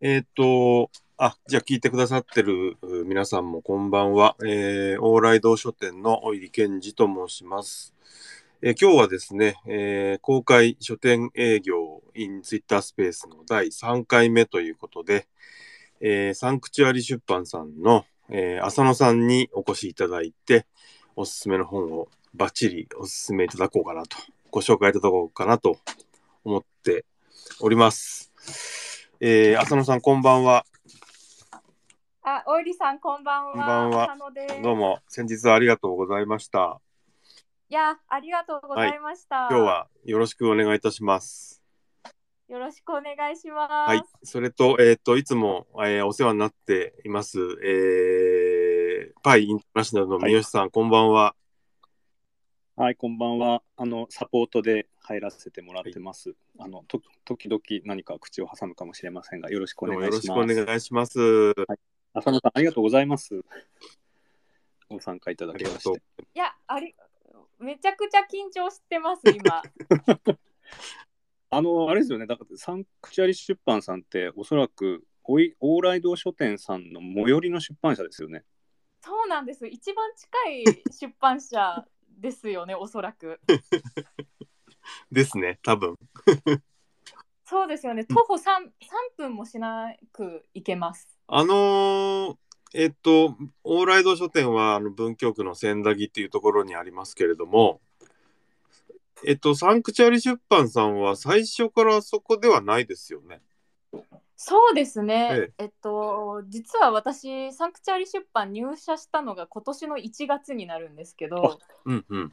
えっ、と、あ、じゃあ聞いてくださってる皆さんもこんばんは。えー、往来堂書店のおいり健二と申します。えー今日はですね、えー公開書店営業 in Twitter スペースの第3回目ということで、えーサンクチュアリ出版さんの、えー浅野さんにお越しいただいて、おすすめの本をバッチリおすすめいただこうかなと、ご紹介いただこうかなと思っております。えー浅野さんこんばんは。あ、おいりさん、こんばんは。こんばんは。どうも、先日はありがとうございました。いや、ありがとうございました。今日はよろしくお願いいたします。よろしくお願いします。はい。それと、えっ、と、いつも、えーお世話になっています、えーパイインターナショナルの三好さん、こんばんは。はい、こんばんは。あの、サポートで入らせてもらってます。あの、と、時々何か口を挟むかもしれませんが、よろしくお願いします。よろしくお願いします。浅野さん、ありがとうございます。ご参加いただありがとうきまして。。いや、あり、めちゃくちゃ緊張してます、今。あの、あれですよね、だから、サンクチュアリ出版さんって、おそらく、おい往来堂書店さんの最寄りの出版社ですよね。そうなんです。一番近い出版社ですよね、おそらく。ですね、多分。そうですよね。徒歩 3, 3分もしなく行けます。あのーえっ、と、往来堂書店は、あの、文京区の千駄木っていうところにありますけれども、えっと、サンクチュアリ出版さんは最初からそこではないですよね。そうですね。ええっと、実は私、サンクチュアリ出版入社したのが今年の1月になるんですけど、うんうん。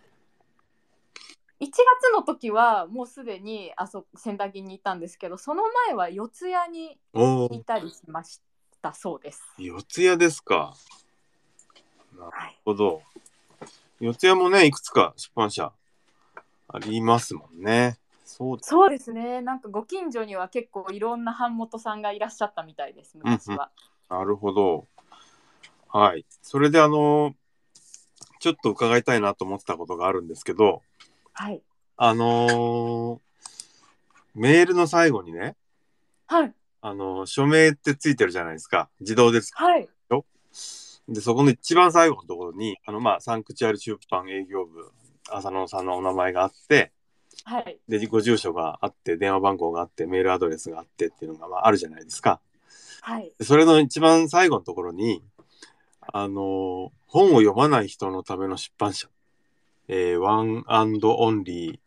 1月の時はもうすでにあそ千駄木にいたんですけどその前は四谷にいたりしましたそうです。四谷ですか。なるはい、ほど。四谷もね、いくつか出版社ありますもんね。そうそうですねなんかご近所には結構いろんな版元さんがいらっしゃったみたいです昔は。なるほど。はい。それであの、ちょっと伺いたいなと思ってたことがあるんですけど、はい、あのーメールの最後にね、はい、あの署名ってついてるじゃないですか。自動です。はい、で、そこの一番最後のところに、あの、まあ、サンクチュアリ出版営業部、浅野さんのお名前があって、はい、で、ご住所があって、電話番号があって、メールアドレスがあってっていうのが、まあ、あるじゃないですか。はい、でそれの一番最後のところに、あの本を読まない人のための出版社、えー、One and Only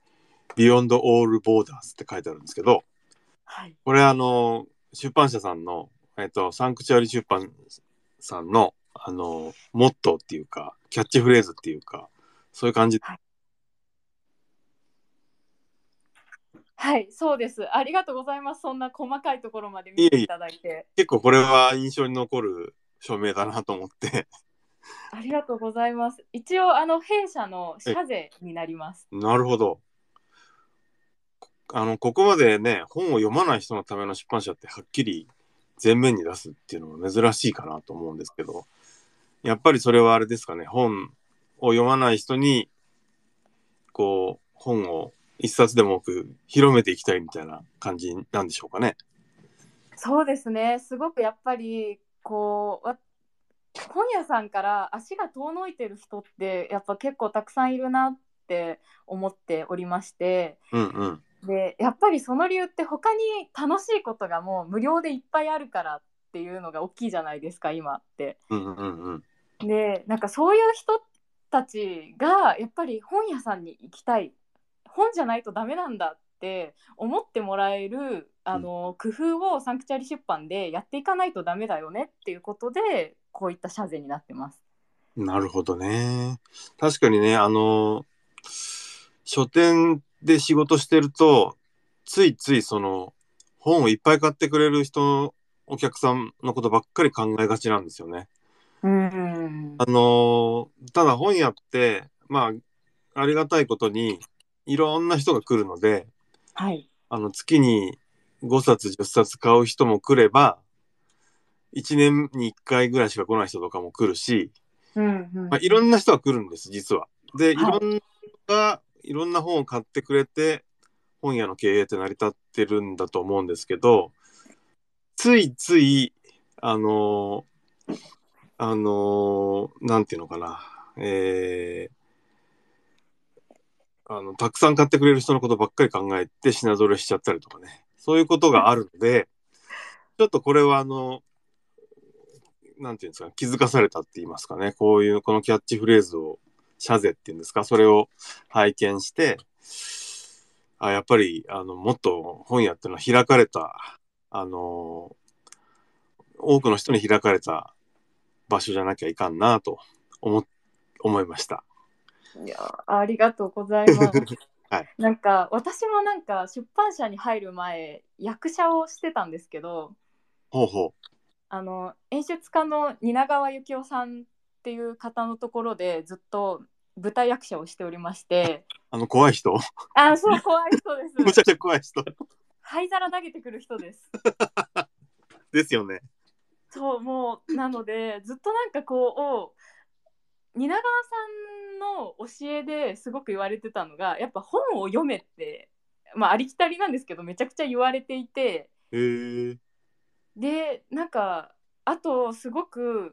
Beyond All Borders って書いてあるんですけど、はい、これあの出版社さんの、えっと、サンクチュアリ出版さんの、あのモットーっていうか、キャッチフレーズっていうか、そういう感じ。はい、そうです。ありがとうございます。そんな細かいところまで見いえいえていただいて。結構これは印象に残る署名だなと思って、ありがとうございます。一応あの弊社の社税になります。なるほど。あの、ここまでね、本を読まない人のための出版社ってはっきり前面に出すっていうのは珍しいかなと思うんですけど、やっぱりそれはあれですかね、本を読まない人に、こう、本を一冊でも多く広めていきたいみたいな感じなんでしょうかね。そうですね。すごくやっぱりこうわ本屋さんから足が遠のいてる人ってやっぱ結構たくさんいるなって思っておりましてうんうん。でやっぱりその理由って他に楽しいことがもう無料でいっぱいあるからっていうのが大きいじゃないですか今って。うんうんうん。でなんかそういう人たちがやっぱり本屋さんに行きたい本じゃないとダメなんだって思ってもらえるあの、工夫をサンクチュアリ出版でやっていかないとダメだよねっていうことでこういった社税になってます。なるほどね。確かにね、あの、書店で仕事してると、ついついその、本をいっぱい買ってくれる人のお客さんのことばっかり考えがちなんですよね。うんあの、ただ本屋って、まあ、ありがたいことに、いろんな人が来るので、はいあの、月に5冊、10冊買う人も来れば、1年に1回ぐらいしか来ない人とかも来るし、うんうん。まあ、いろんな人が来るんです、実は。で、いはい。ろんな、いろんな本を買ってくれて、本屋の経営って成り立ってるんだと思うんですけど、ついつい、あのーあのーなんていうのかな、えーあの、たくさん買ってくれる人のことばっかり考えて品揃えしちゃったりとかね、そういうことがあるので、ちょっとこれはあの、なんていうんですか、気づかされたって言いますかね、こういう、このキャッチフレーズを、シャゼっていうんですか、それを拝見して、あやっぱり、あの、もっと本屋っていうのは開かれた、あの、多くの人に開かれた場所じゃなきゃいかんなと思、思いました。いやありがとうございます。はいなんか私もなんか出版社に入る前役者をしてたんですけどほうほあの演出家の蜷川幸雄さんっていう方のところでずっと舞台役者をしておりましてう。あの、怖い人？あそう怖い人ですむちゃくちゃ怖い人灰皿投げてくる人ですですよね。そうもうなのでずっとなんかこう蜷川さんの教えですごく言われてたのがやっぱ本を読めってまあありきたりなんですけどめちゃくちゃ言われていてへえ。でなんかあとすごく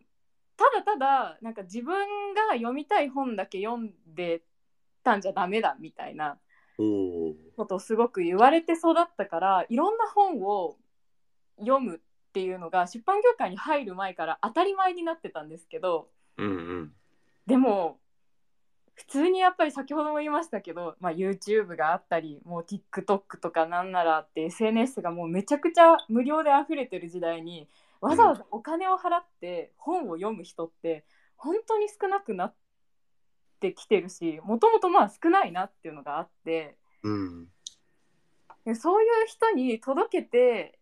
ただただなんか自分が読みたい本だけ読んでたんじゃダメだみたいな。ことをすごく言われて育ったからいろんな本を読むっていうのが出版業界に入る前から当たり前になってたんですけどうんうん。でも普通にやっぱり先ほども言いましたけど、まあ、YouTube があったりもう TikTok とかなんならって SNS がもうめちゃくちゃ無料で溢れてる時代にわざわざお金を払って本を読む人って本当に少なくなってきてるしもともとまあ少ないなっていうのがあってうん。でそういう人に届けて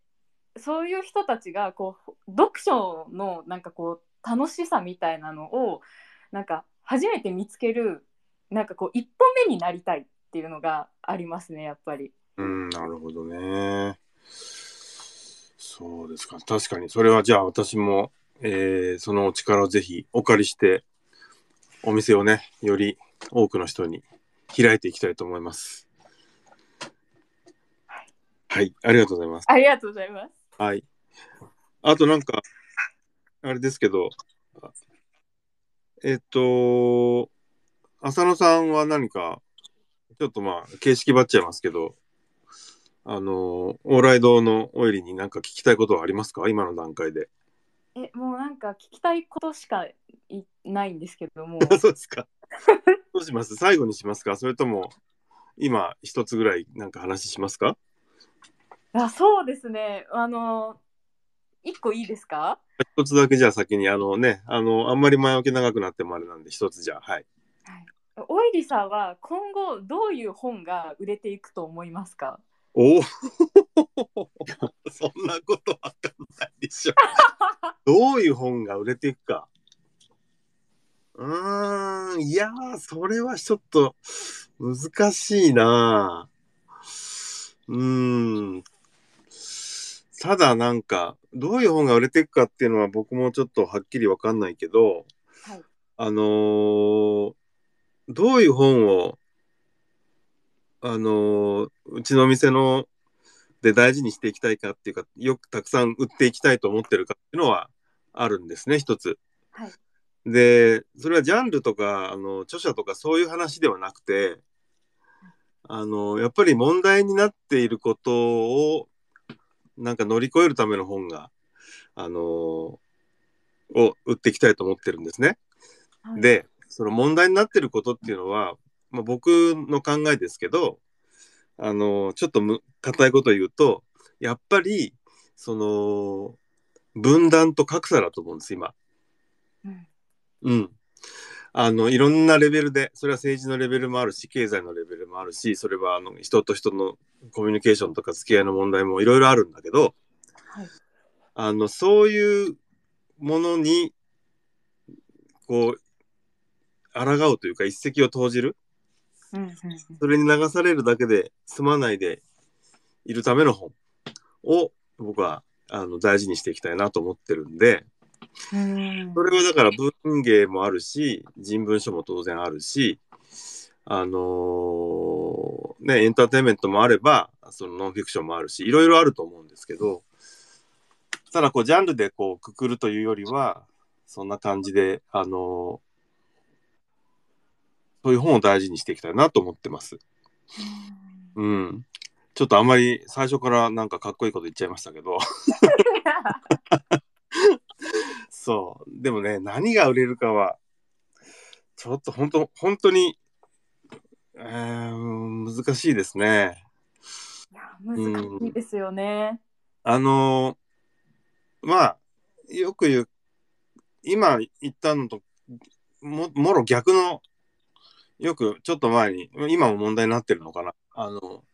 そういう人たちがこう読書のなんかこう楽しさみたいなのをなんか初めて見つけるなんかこう一歩目になりたいっていうのがありますねやっぱり。うん、なるほどね。そうですか。確かに、それはじゃあ私も、えーそのお力をぜひお借りして、お店をね、より多くの人に開いていきたいと思います。はい、ありがとうございます。ありがとうございます。はい。あとなんか、あれですけど、あえっと、浅野さんは何か、ちょっとまあ、形式ばっちゃいますけど、あの、往来堂のオイリーに何か聞きたいことはありますか？今の段階で。えもうなんか聞きたいことしかいないんですけども。そうですか。どうします？最後にしますか？それとも、今一つぐらいなんか話しますか？あそうですね。あの一個いいですか？一つだけじゃあ先に、あのね、あの、あんまり前置き長くなってもあれなんで、一つじゃあ、はい。オイリさんは今後どういう本が売れていくと思いますか？おお そんなことわかんないでしょ。どういう本が売れていくか。うーん、いやー、それはちょっと難しいなうーん。ただなんか、どういう本が売れていくかっていうのは僕もちょっとはっきりわかんないけど、はいあのーどういう本を、あのーうちの店ので大事にしていきたいかっていうか、よくたくさん売っていきたいと思ってるかっていうのはあるんですね、一つ。はいで、それはジャンルとか、あの、著者とかそういう話ではなくて、あの、やっぱり問題になっていることを、なんか乗り越えるための本が、あのを売っていきたいと思ってるんですね。はいで、その問題になってることっていうのは、まあ、僕の考えですけど、あの、ちょっとむ硬いこと言うと、やっぱり、その、分断と格差だと思うんです、今。うんうん。あの、いろんなレベルで、それは政治のレベルもあるし、経済のレベルもあるし、それはあの人と人のコミュニケーションとか付き合いの問題もいろいろあるんだけど、はいあの、そういうものに、こう、抗うというか、一石を投じる。うんうんそれに流されるだけで済まないでいるための本を僕はあの大事にしていきたいなと思ってるんで、うんそれはだから文芸もあるし、人文書も当然あるし、あのーね、エンターテインメントもあれば、そのノンフィクションもあるし、いろいろあると思うんですけど、ただこうジャンルでこうくくるというよりは、そんな感じで、あのそういう本を大事にしていきたいなと思ってます。うん。ちょっとあんまり最初からなんかかっこいいこと言っちゃいましたけど、そう。でもね、何が売れるかは、ちょっと本当、本当に、えー、難しいですね。いや難しいですよね。あのーまあ、よく言う、今言ったのと、も、もろ逆の、よくちょっと前に、今も問題になってるのかな。あの、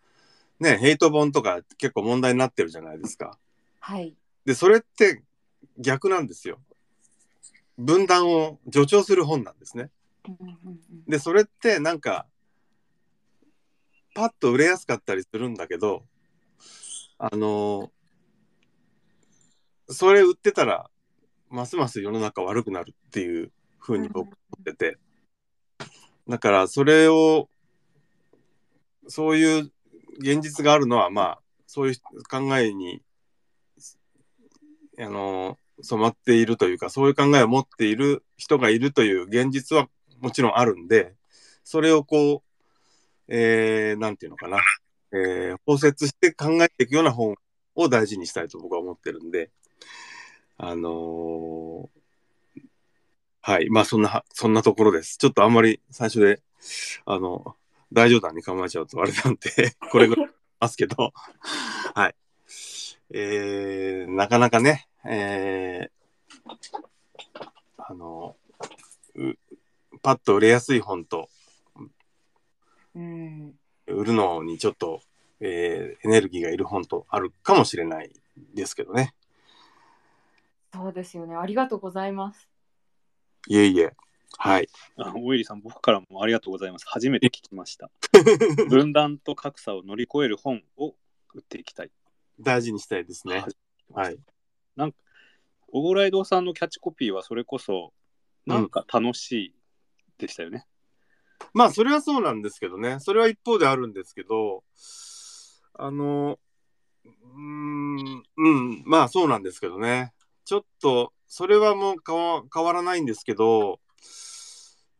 ね、ヘイト本とか結構問題になってるじゃないですか。はい。で、それって逆なんですよ。分断を助長する本なんですね。で、それってなんか、パッと売れやすかったりするんだけど、あのそれ売ってたら、ますます世の中悪くなるっていうふうに僕は思ってて、だからそれを、そういう現実があるのは、まあ、そういう考えに、あの染まっているというか、そういう考えを持っている人がいるという現実はもちろんあるんで、それをこう、えー、なんていうのかな、えー、包摂して考えていくような本を大事にしたいと僕は思ってるんで、あのーはい、まあそんな、そんなところです。ちょっとあんまり最初で、あの、大冗談に構えちゃうとあれなんで、これぐらいますけど、はい。えー、なかなかね、えー、あの、うパッと売れやすい本と、うん。売るのにちょっと、えーエネルギーがいる本とあるかもしれないですけどね。そうですよね。ありがとうございます。いえいえ。はい。あオイリーさん、僕からもありがとうございます。初めて聞きました。分断と格差を乗り越える本を売っていきたい。大事にしたいですね。はい。オーライドさんのキャッチコピーはそれこそ、なんか楽しいでしたよね。まあ、それはそうなんですけどね。それは一方であるんですけど、あの、うーん、うん、まあそうなんですけどね。ちょっと、それはもう変わ変わらないんですけど、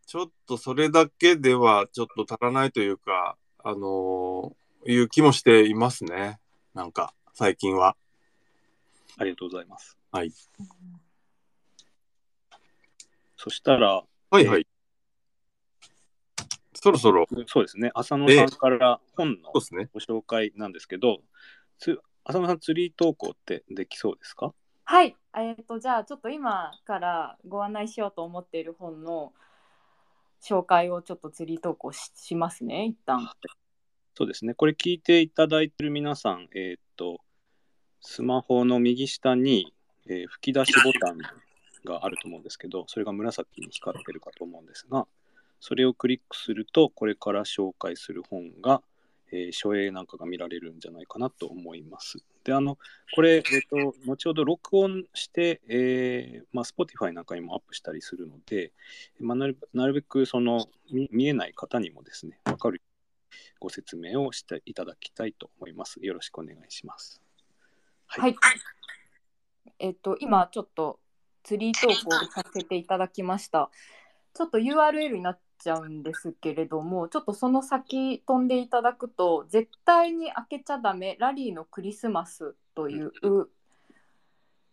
ちょっとそれだけではちょっと足らないというか、あのいう気もしていますね。なんか、最近は。ありがとうございます。はい。そしたら、はいはい。そろそろ、そうですね、浅野さんから本のそうですね。ご紹介なんですけど、つ浅野さん、ツリー投稿ってできそうですか？はい。えっ、と、じゃあ、ちょっと今からご案内しようと思っている本の紹介をちょっとツリー投稿ししますね、一旦。そうですね、これ聞いていただいている皆さん、えーっと、スマホの右下に、えー吹き出しボタンがあると思うんですけど、それが紫に光ってるかと思うんですが、それをクリックすると、これから紹介する本が、えー書影なんかが見られるんじゃないかなと思います。で、あの、これ、えーっと、後ほど録音して、えーまあ、Spotify なんかにもアップしたりするので、まあ、なるなるべくその見見えない方にもですね、わかるご説明をしていただきたいと思います。よろしくお願いします。ははい。えっ、と、今ちょっとツリー投稿させていただきました。ちょっと URL になっちゃうんですけれども、ちょっとその先飛んでいただくと、絶対に開けちゃダメ、ラリーのクリスマスという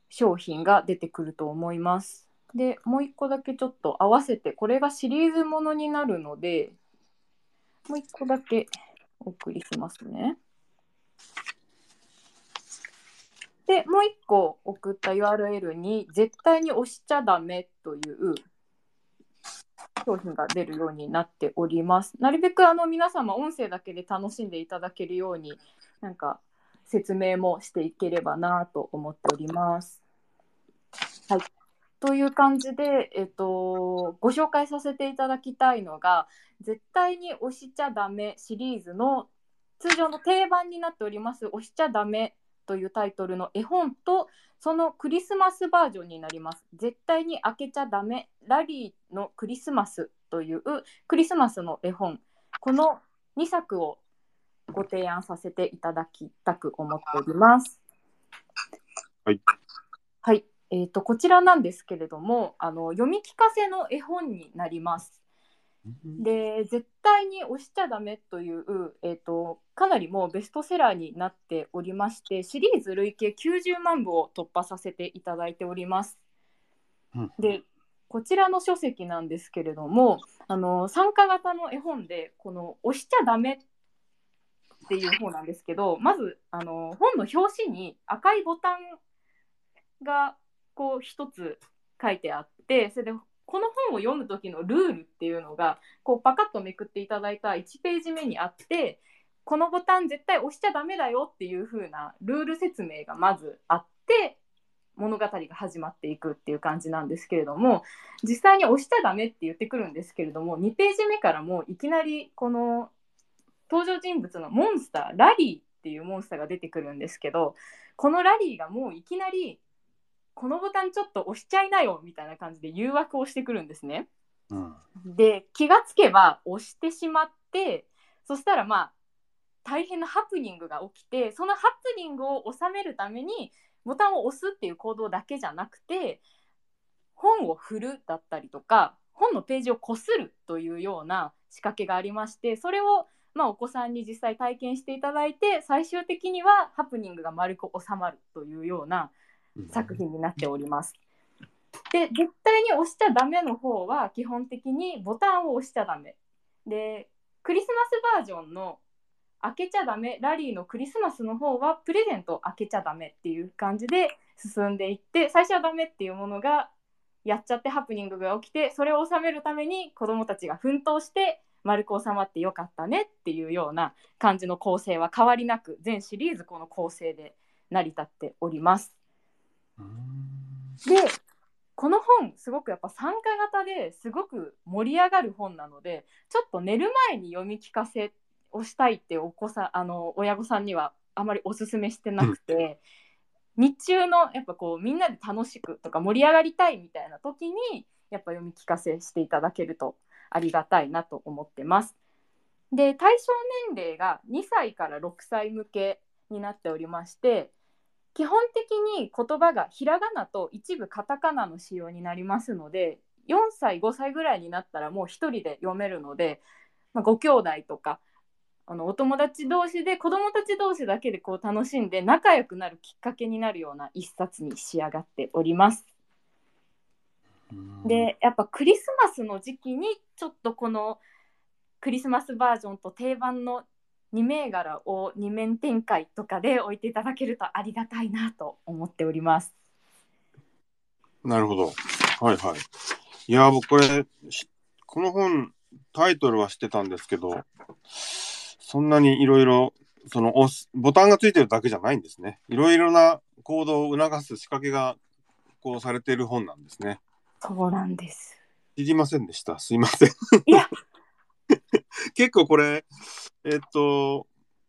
商品が出てくると思います。で、もう一個だけちょっと合わせて、これがシリーズものになるので、もう一個だけお送りしますね。で、もう一個送った URL に、絶対に押しちゃダメという商品が出るようになっております。なるべくあの皆様、音声だけで楽しんでいただけるように、なんか説明もしていければなと思っております。はい。という感じで、えっと、ご紹介させていただきたいのが、絶対に押しちゃダメシリーズの通常の定番になっております、押しちゃダメというタイトルの絵本と、そのクリスマスバージョンになります。絶対に開けちゃダメラリーのクリスマスというクリスマスの絵本、この2作をご提案させていただきたく思っております。はい。はい、えー、とこちらなんですけれどもあの読み聞かせの絵本になります。で絶対に押しちゃダメという、えー、とかなりもうベストセラーになっておりましてシリーズ累計90万部を突破させていただいております。うんでこちらの書籍なんですけれどもあの参加型の絵本でこの「押しちゃダメ」っていう方なんですけどまずあの本の表紙に赤いボタンがこう一つ書いてあってそれでこの本を読む時のルールっていうのがこうパカッとめくっていただいた1ページ目にあってこのボタン絶対押しちゃダメだよっていう風なルール説明がまずあって物語が始まっていくっていう感じなんですけれども実際に押しちゃダメって言ってくるんですけれども2ページ目からもういきなりこの登場人物のモンスターラリーっていうモンスターが出てくるんですけどこのラリーがもういきなりこのボタンちょっと押しちゃいなよみたいな感じで誘惑をしてくるんですね。うんで気がつけば押してしまってそしたらまあ大変なハプニングが起きてそのハプニングを収めるためにボタンを押すっていう行動だけじゃなくて本を振るだったりとか本のページをこするというような仕掛けがありましてそれをまあお子さんに実際体験していただいて最終的にはハプニングが丸く収まるというような作品になっております。で絶対に押しちゃダメの方は基本的にボタンを押しちゃダメ。でクリスマスバージョンの開けちゃダメラリーのクリスマスの方はプレゼントを開けちゃダメっていう感じで進んでいって最初はダメっていうものがやっちゃってハプニングが起きてそれを収めるために子どもたちが奮闘して丸く収まってよかったねっていうような感じの構成は変わりなく全シリーズこの構成で成り立っております。でこの本すごくやっぱ参加型ですごく盛り上がる本なのでちょっと寝る前に読み聞かせをしたいってお子さんあの親御さんにはあまりおすすめしてなくて、日中のやっぱこうみんなで楽しくとか盛り上がりたいみたいな時にやっぱ読み聞かせしていただけるとありがたいなと思ってます。で対象年齢が2歳から6歳向けになっておりまして基本的に言葉がひらがなと一部カタカナの仕様になりますので4歳5歳ぐらいになったらもう一人で読めるので、まあ、ご兄弟とかあのお友達同士で子供たち同士だけでこう楽しんで仲良くなるきっかけになるような一冊に仕上がっております。でやっぱクリスマスの時期にちょっとこのクリスマスバージョンと定番の2銘柄を2面展開とかで置いていただけるとありがたいなと思っております。なるほど。はいはい。いやー、僕これ、しこの本、タイトルは知ってたんですけど、そんなにいろいろ、その押す、ボタンがついてるだけじゃないんですね。いろいろな行動を促す仕掛けが、こうされている本なんですね。そうなんです。知りませんでした？すいません。いや、結構これ、えっと、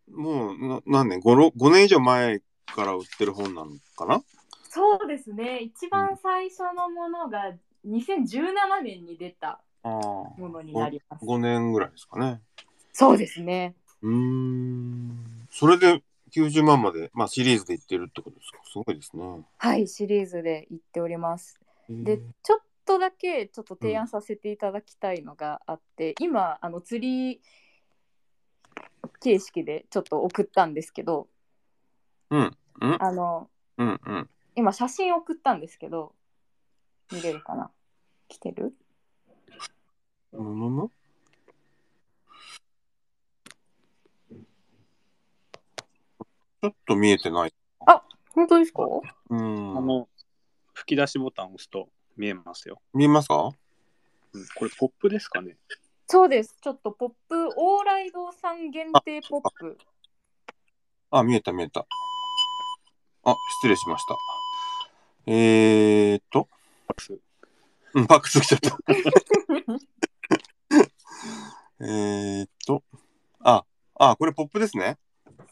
もうな何年？5, 5年以上前から売ってる本なのかな？そうですね。一番最初のものが2017年に出たものになります。5年ぐらいですかね。そうですね。うーん。それで90万まで、まあシリーズでいってるってことですか？すごいですね。はい、シリーズで言っております。でちょっとだけちょっと提案させていただきたいのがあって、今あの釣り形式でちょっと送ったんですけど、うん。うんあのうんうん。今写真送ったんですけど、見れるかな？来てる？むむちょっと見えてない。本当ですか？うん。あの、吹き出しボタンを押すと見えますよ。見えますか？うん、これ、ポップですかね？そうです。ちょっとポップ、オーライドさん限定ポップ。あ、見えた見えた。あ、失礼しました。えーっと、パックスうん、パックス来ちゃった。えーっと、あ、あ、これポップですね。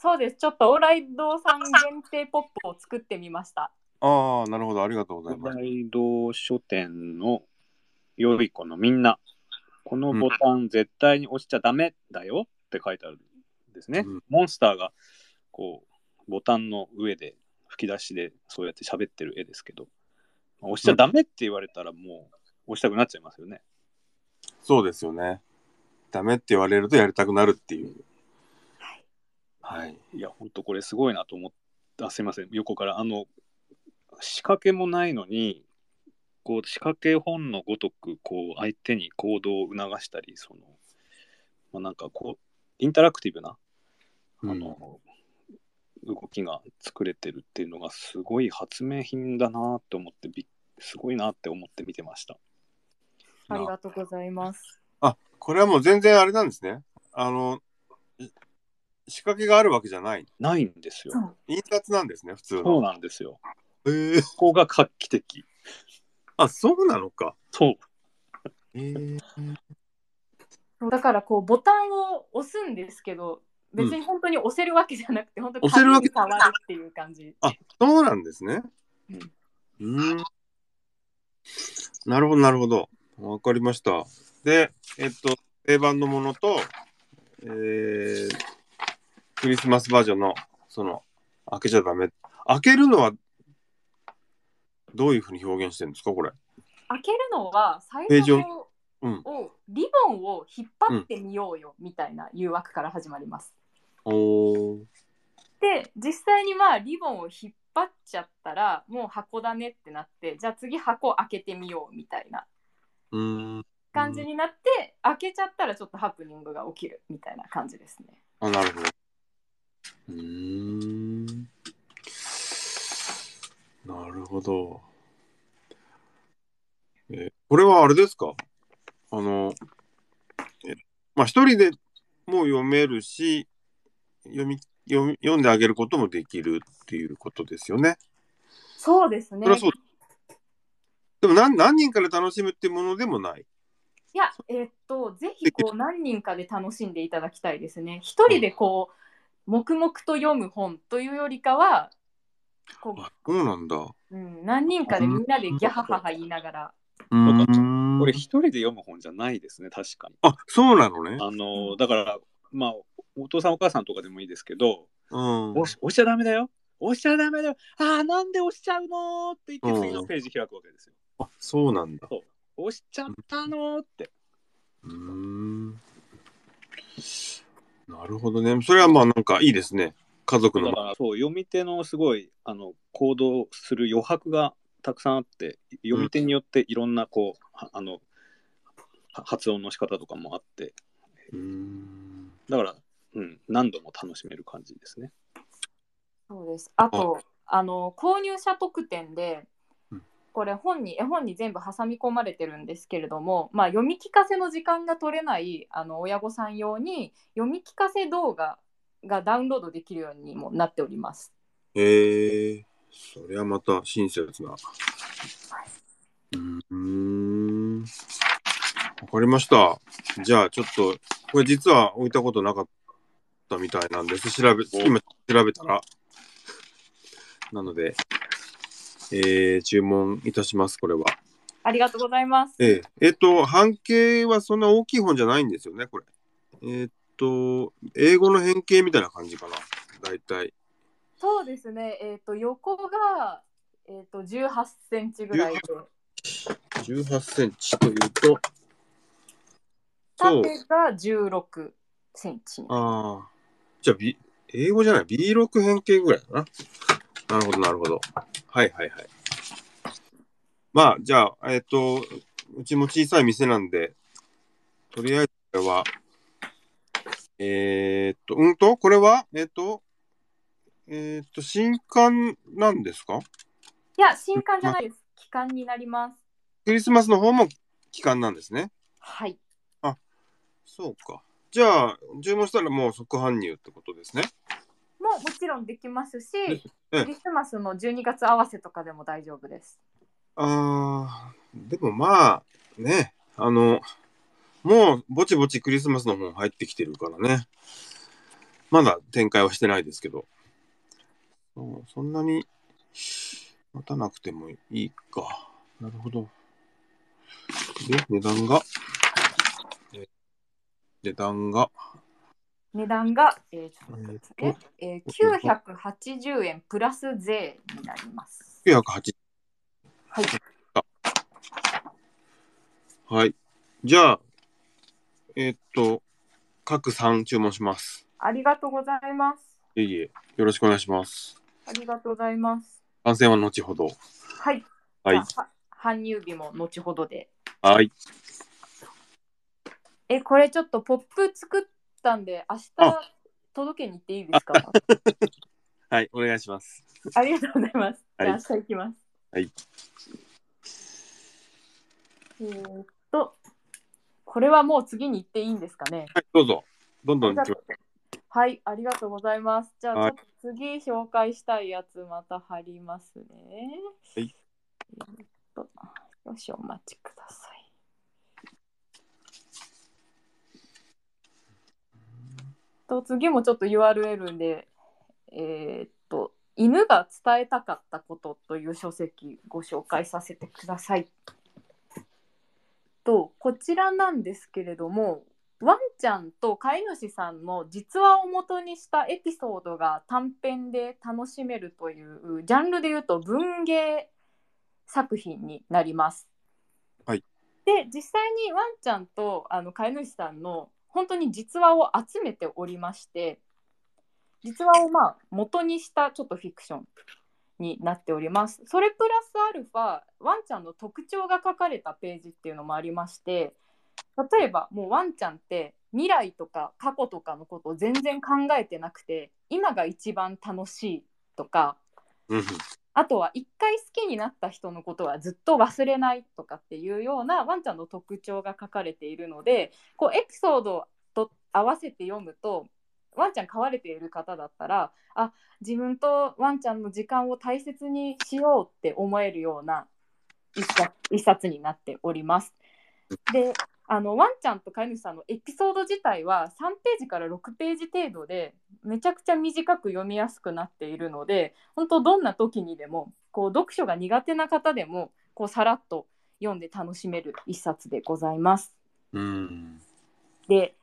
そうです。ちょっとオーライドさん限定ポップを作ってみました。ああ、なるほど。ありがとうございます。ライド書店の良い子のみんな、このボタン絶対に押しちゃダメだよって書いてあるんですね。うんモンスターがこうボタンの上で吹き出しでそうやって喋ってる絵ですけど、押しちゃダメって言われたらもう押したくなっちゃいますよね。そうですよね。ダメって言われるとやりたくなるっていう。はい。いや、ほんとこれすごいなと思った。すいません、横から。あの、仕掛けもないのに、こう仕掛け本のごとく、こう、相手に行動を促したり、その、まあ、なんかこう、インタラクティブな、あの、動きが作れてるっていうのが、すごい発明品だなと思ってびっ、すごいなって思って見てました。ありがとうございます。あ、これはもう全然あれなんですね。あの、い仕掛けがあるわけじゃない。ないんですよ。印刷なんですね、普通そうの。なんですよ。へえここが画期的。あ、そうなのか。そう。へえそうだからこうボタンを押すんですけど別に本当に押せるわけじゃなくて、本当に押せるわけ触るっていう感じ。あ、そうなんですね。うん。なるほど、なるほど。わかりました。で、えっと、定番のものと、えー、クリスマスバージョンの、その、開けちゃダメ。開けるのは、どういうふうに表現してるんですか、これ？開けるのは最ページを初のうん。をリボンを引っ張ってみようよみたいな誘惑から始まります。おー。で実際にまあリボンを引っ張っちゃったらもう箱だねってなってじゃあ次箱開けてみようみたいなうーん。感じになって、開けちゃったらちょっとハプニングが起きるみたいな感じですね。あ、なるほど。うーん。なるほど。え、これはあれですか？あの、えまあ、一人でも読めるし、読み、読み、読んであげることもできるっていうことですよね。そうですねそ。でも何、何人かで楽しむっていうものでもない。いや、えーっと、ぜひこう何人かで楽しんでいただきたいですね。一人でこう、黙々と読む本というよりかは、こあ、そうなんだ。うん、何人かでみんなでギャハハハ言いながら、ーんこれ一人で読む本じゃないですね、確かに。あ、そうなのね。あの、だから、まあ、お父さんお母さんとかでもいいですけど、うん。押し押しちゃダメだよ。押しちゃダメだよ。ああ、なんで押しちゃうのって言って次のページ開くわけですよ。あ、そうなんだ。押しちゃったのって。うーん。なるほどね。それはまあなんかいいですね。家族のだ。からそう読み手のすごいあの行動する余白がたくさんあって読み手によっていろんなこう、はあのは発音の仕方とかもあってうーん。だから、うん、何度も楽しめる感じですね。そうです。あと、あの購入者特典でうん、これ本に絵本に全部挟み込まれてるんですけれども、まあ、読み聞かせの時間が取れないあの親御さん用に読み聞かせ動画がダウンロードできるようにもなっております。ええそれはまた親切な。うん。わかりました。じゃあちょっと、これ実は置いたことなかったみたいなんです。調べ、今調べたら。なので、えー、注文いたします、これは。ありがとうございます。えええっと、半径はそんな大きい本じゃないんですよね、これ。えっと、英語の変形みたいな感じかな、大体。そうですね。えっ、と横がえっ、と18センチぐらいで、18センチというと、縦が16センチ。ああ、じゃあ、B、英語じゃない、B6 変形ぐらいだな。なるほど、なるほど。はいはいはい。まあ、じゃあ、えっと、うちも小さい店なんで、とりあえずこれは、えーっと、うんと、これは、えっと、えーっと、新刊なんですか？いや新刊じゃないです。期間になります。クリスマスの方も期間なんですね。はい。そうか。じゃあ、注文したらもう即搬入ってことですね。もちろんできますし、ええクリスマスの12月合わせとかでも大丈夫です。あー、でもまあ、ね、あの、もうぼちぼちクリスマスの本入ってきてるからね。まだ展開はしてないですけど。そんなに待たなくてもいいか。なるほど。で、値段が、え値段が、値段が、えーちょっと待ってくださいねええー980円プラス税になります。980はい。はい。じゃあ、えーっと、各3注文します。ありがとうございます。いえいえ、よろしくお願いします。ありがとうございます。番宣は後ほど。はい。はい。搬入日も後ほどで。はい。え、これちょっとポップ作ったんで、明日あ届けに行っていいですか？はい、お願いします。ありがとうございます。はい明日行きます。はい。えーっと、これはもう次に行っていいんですかね？はい、どうぞ。どんどん。はい、ありがとうございます。じゃあ、次紹介したいやつまた貼りますね。はいえーっと、少しお待ちください。と次もちょっと URL で、えーっと、犬が伝えたかったことという書籍ご紹介させてください。と、こちらなんですけれども、ワンちゃんと飼い主さんの実話を元にしたエピソードが短編で楽しめるというジャンルでいうと文芸作品になります。はいで実際にワンちゃんとあの飼い主さんの本当に実話を集めておりまして実話をまあ元にしたちょっとフィクションになっております。それプラスアルファワンちゃんの特徴が書かれたページっていうのもありまして例えばもうワンちゃんって未来とか過去とかのことを全然考えてなくて今が一番楽しいとかあとは一回好きになった人のことはずっと忘れないとかっていうようなワンちゃんの特徴が書かれているのでこうエピソードと合わせて読むとワンちゃん飼われている方だったらあ自分とワンちゃんの時間を大切にしようって思えるような一冊一冊になっております。であのワンちゃんと飼い主さんのエピソード自体は3ページから6ページ程度でめちゃくちゃ短く読みやすくなっているので本当どんな時にでもこう読書が苦手な方でもこうさらっと読んで楽しめる一冊でございます。うん。で、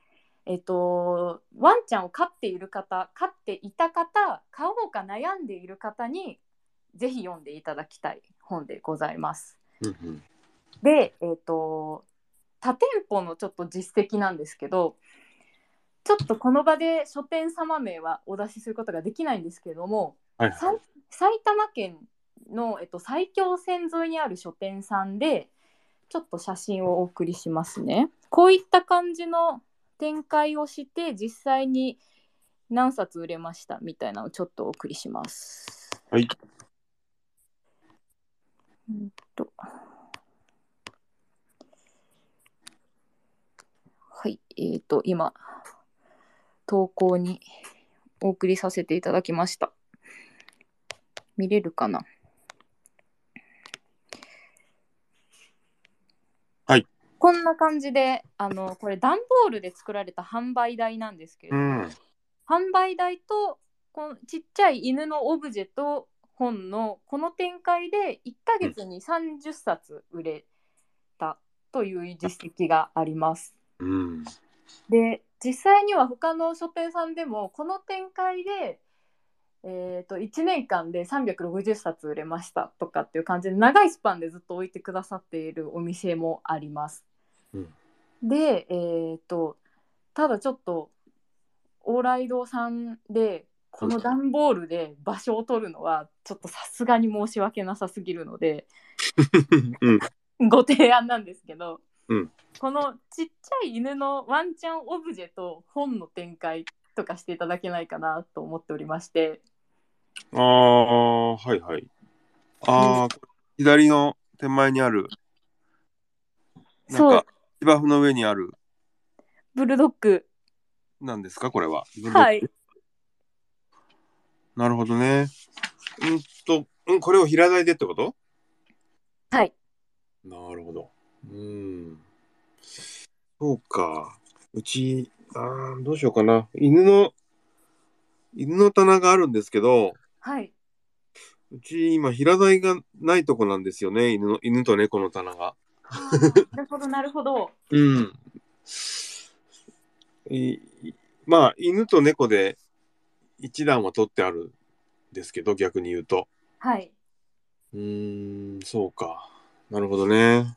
えっと、ワンちゃんを飼っている方飼っていた方飼おうか悩んでいる方にぜひ読んでいただきたい本でございます。うんうん。で、えっと多店舗のちょっと実績なんですけどちょっとこの場で書店様名はお出しすることができないんですけれどもはい埼玉県の、えっと、埼京線沿いにある書店さんでちょっと写真をお送りしますね。こういった感じの展開をして実際に何冊売れましたみたいなのをちょっとお送りします。はい。うんとはい、えっ、と今投稿にお送りさせていただきました。見れるかな？はい。こんな感じで、あの、これ段ボールで作られた販売台なんですけれども、うん。販売台とこのちっちゃい犬のオブジェと本のこの展開で1ヶ月に30冊売れたという実績があります。うん。で実際には他の書店さんでもこの展開で、えー、と1年間で360冊売れましたとかっていう感じで長いスパンでずっと置いてくださっているお店もあります。うんで、えー、とただちょっと往来堂さんでこの段ボールで場所を取るのはちょっとさすがに申し訳なさすぎるのでうん。ご提案なんですけど、うんこのちっちゃい犬のワンちゃんオブジェと本の展開とかしていただけないかなと思っておりましてああ、はいはい。ああ、左の手前にある、なんか、芝生の上にある、ブルドッグなんですか、これは。はい。なるほどね。うんと、うん、これを平台でってこと？はいなるほど。うん。そうか。うち、あーどうしようかな。犬の、犬の棚があるんですけど、はい。うち今平台がないとこなんですよね。犬の、犬と猫の棚が。なるほど、なるほど。うん。いまあ、犬と猫で一段は取ってあるんですけど、逆に言うと。はい。うーん、そうか。なるほどね。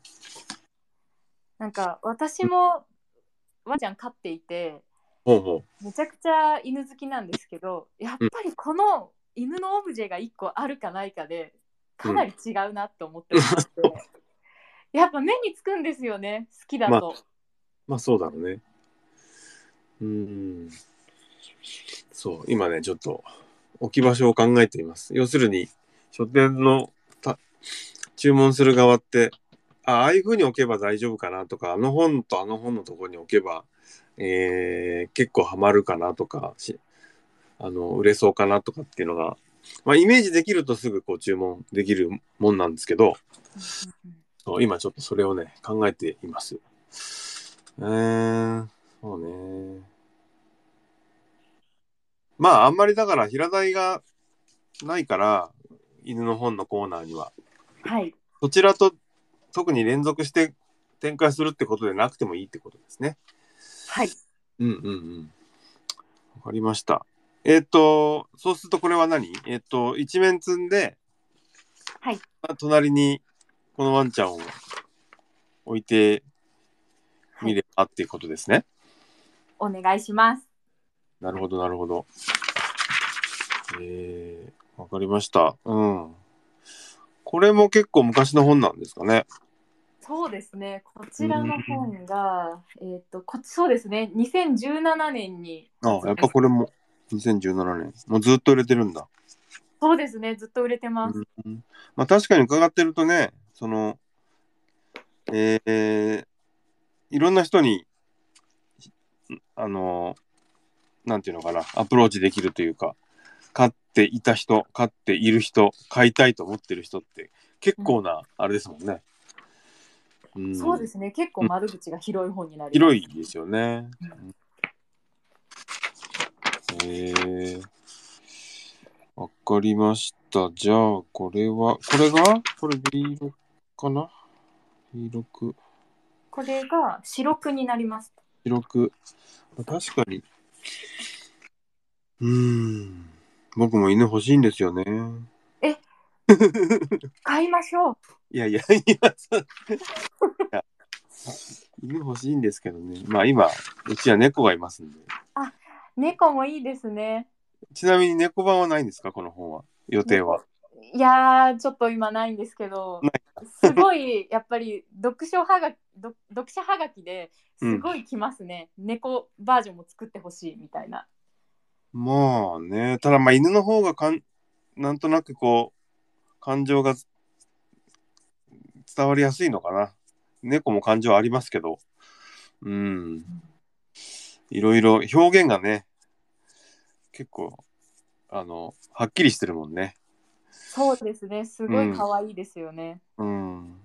なんか私もワンちゃん飼っていてほうほめちゃくちゃ犬好きなんですけどやっぱりこの犬のオブジェが1個あるかないかでかなり違うなって思ってまして、やっぱ目につくんですよね好きだと、う。まあそうだろうね。うーん。そう、今ね、ちょっと置き場所を考えています。要するに、書店のた注文する側って、ああいう風に置けば大丈夫かなとか、あの本とあの本のところに置けば、えー結構ハマるかなとかし、あの、売れそうかなとかっていうのが、まあ、イメージできるとすぐこう注文できるもんなんですけど、今ちょっとそれをね、考えています。えー、そうね。まあ、あんまりだから平台がないから、犬の本のコーナーには。はいそちらと特に連続して展開するってことでなくてもいいってことですね。はいうんうんうん。わかりました。えっ、と、そうするとこれは何？えっ、と、一面積んで、はいあ隣にこのワンちゃんを置いてみればっていうことですね。お願いしますなるほど、なるほど。えー、わかりました。うん。これも結構昔の本なんですかね。そうですね。こちらの本が、えっ、とこそうですね。2017年にあやっぱこれも2017年。もうずっと売れてるんだ。そうですね。ずっと売れてます、うん。まあ確かに伺ってるとね、その、えーいろんな人に、あの、なんていうのかな、アプローチできるというか、飼っていた人、飼っている人、飼いたいと思ってる人って結構な、あれですもんね。うんそうですね結構窓口が広い本になり広いですよね。へえわかりました。じゃあ、これは、これが、これ B6 かな ?B6、これが白くになります。B6。確かに。うーん。僕も犬欲しいんですよね。買いましょう。いやいや、いや、そういや犬欲しいんですけどね。まあ今、うちは猫がいますんで。猫もいいですね。ちなみに猫版はないんですか？この本は。予定は。いやー、ちょっと今ないんですけどな、すごいやっぱり読書はが読読者はがきですごい来ますね、猫バージョンも作ってほしいみたいな。まあね、ただまあ犬の方がかんなんとなくこう感情が伝わりやすいのかな。猫も感情ありますけど、うん。いろいろ表現がね、結構、あの、はっきりしてるもんね。そうですね、すごい可愛いですよね。うん。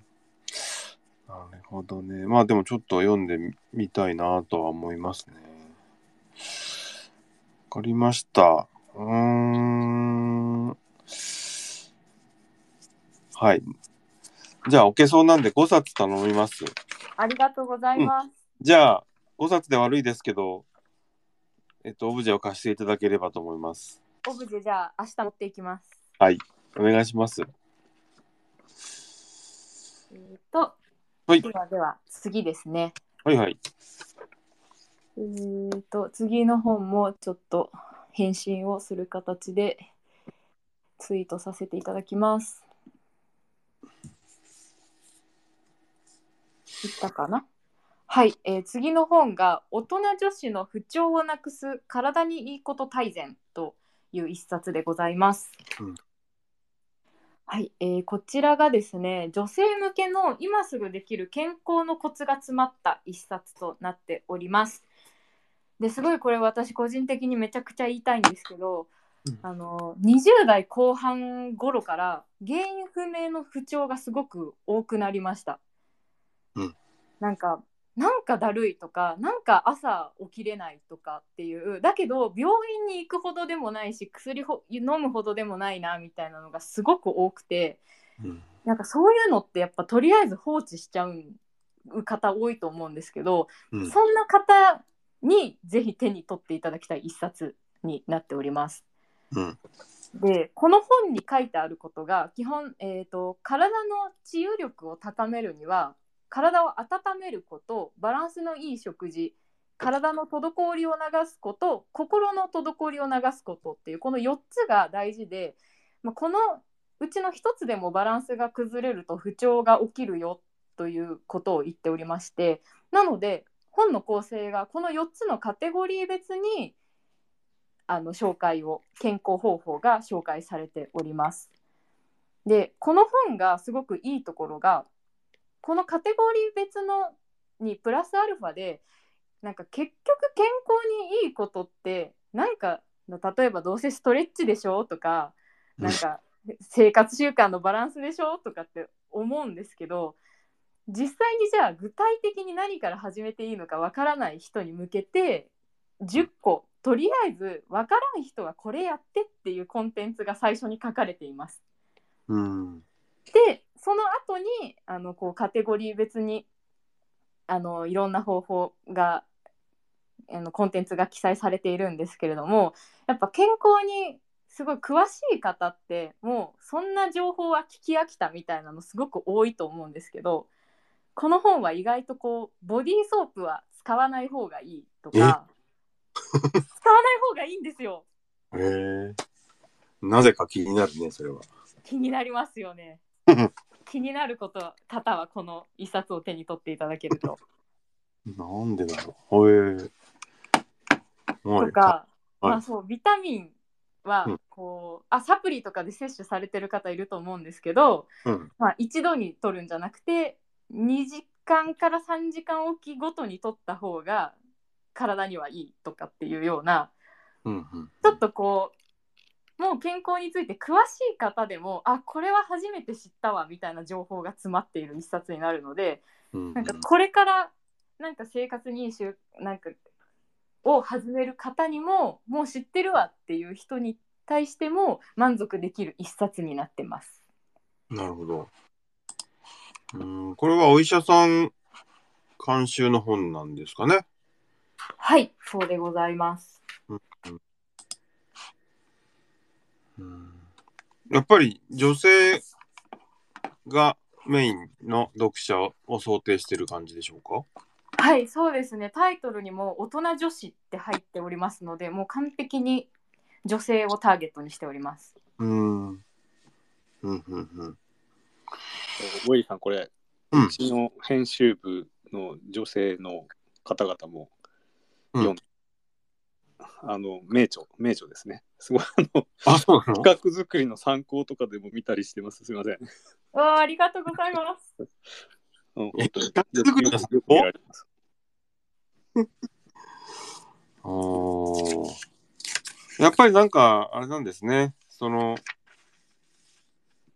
なるほどね。まあでもちょっと読んでみみたいなとは思いますね。わかりました。うーん。はい。じゃあ、置けそうなんで5冊頼みます。ありがとうございます。じゃあ、5冊で悪いですけど、えっと、オブジェを貸していただければと思います。オブジェじゃあ明日持っていきます。お願いします。えー、と、はいではでは次ですね。はいはい。えー、と次の本もちょっと返信をする形でツイートさせていただきます。いったかな？はい、えー次の本が「大人女子の不調をなくす体にいいこと大全」という一冊でございます。うんはい、えーこちらがですね女性向けの今すぐできる健康のコツが詰まった一冊となっております。ですごいこれ私個人的にめちゃくちゃ言いたいんですけど、うん。あの20代後半頃から原因不明の不調がすごく多くなりました。うん。なんかなんかだるいとかなんか朝起きれないとかっていうだけど病院に行くほどでもないし薬ほ飲むほどでもないなみたいなのがすごく多くてうん。なんかそういうのってやっぱとりあえず放置しちゃう方多いと思うんですけど、うん。そんな方にぜひ手に取っていただきたい一冊になっております。うんでこの本に書いてあることが基本、えーと、体の治癒力を高めるには体を温めることバランスのいい食事体の滞りを流すこと心の滞りを流すことっていうこの4つが大事で、まあ、このうちの1つでもバランスが崩れると不調が起きるよということを言っておりましてなので本の構成がこの4つのカテゴリー別にあの紹介を健康方法が紹介されております。でこの本がすごくいいところがこのカテゴリー別のにプラスアルファでなんか結局健康にいいことってなんか例えばどうせストレッチでしょとかなんか生活習慣のバランスでしょとかって思うんですけど実際にじゃあ具体的に何から始めていいのかわからない人に向けて10個とりあえずわからん人はこれやってっていうコンテンツが最初に書かれています。うん、でその後にあのこうカテゴリー別にあのいろんな方法があのコンテンツが記載されているんですけれどもやっぱ健康にすごい詳しい方ってもうそんな情報は聞き飽きたみたいなのすごく多いと思うんですけどこの本は意外とこうボディーソープは使わない方がいいとか使わない方がいいんですよ。へえ。なぜか気になるね、それは。気になりますよね。気になること方はこの一冊を手に取っていただけると。なんでだろう。へえ。とか、まあそうビタミンはこう、うん、あサプリとかで摂取されてる方いると思うんですけど、うん、まあ、一度に取るんじゃなくて2時間から3時間おきごとに取った方が体にはいいとかっていうような、うんうん、ちょっとこうもう健康について詳しい方でもあこれは初めて知ったわみたいな情報が詰まっている一冊になるので、うんうん、なんかこれからなんか生活に習なんかを始める方にももう知ってるわっていう人に対しても満足できる一冊になってます。なるほど。うんこれはお医者さん監修の本なんですかね？はい、そうでございます。うん、やっぱり女性がメインの読者を想定している感じでしょうか？はい、そうですね。タイトルにも大人女子って入っておりますので、もう完璧に女性をターゲットにしております。うん。うんうんうん。ウェイさん、これ、うちの編集部の女性の方々も読んで、うん、あの名著名著ですね。すごいあのあそうなの？企画作りの参考とかでも見たりしてます。すみません。わあありがとうございます。うん、企画作りの参考やっぱりなんかあれなんですね。その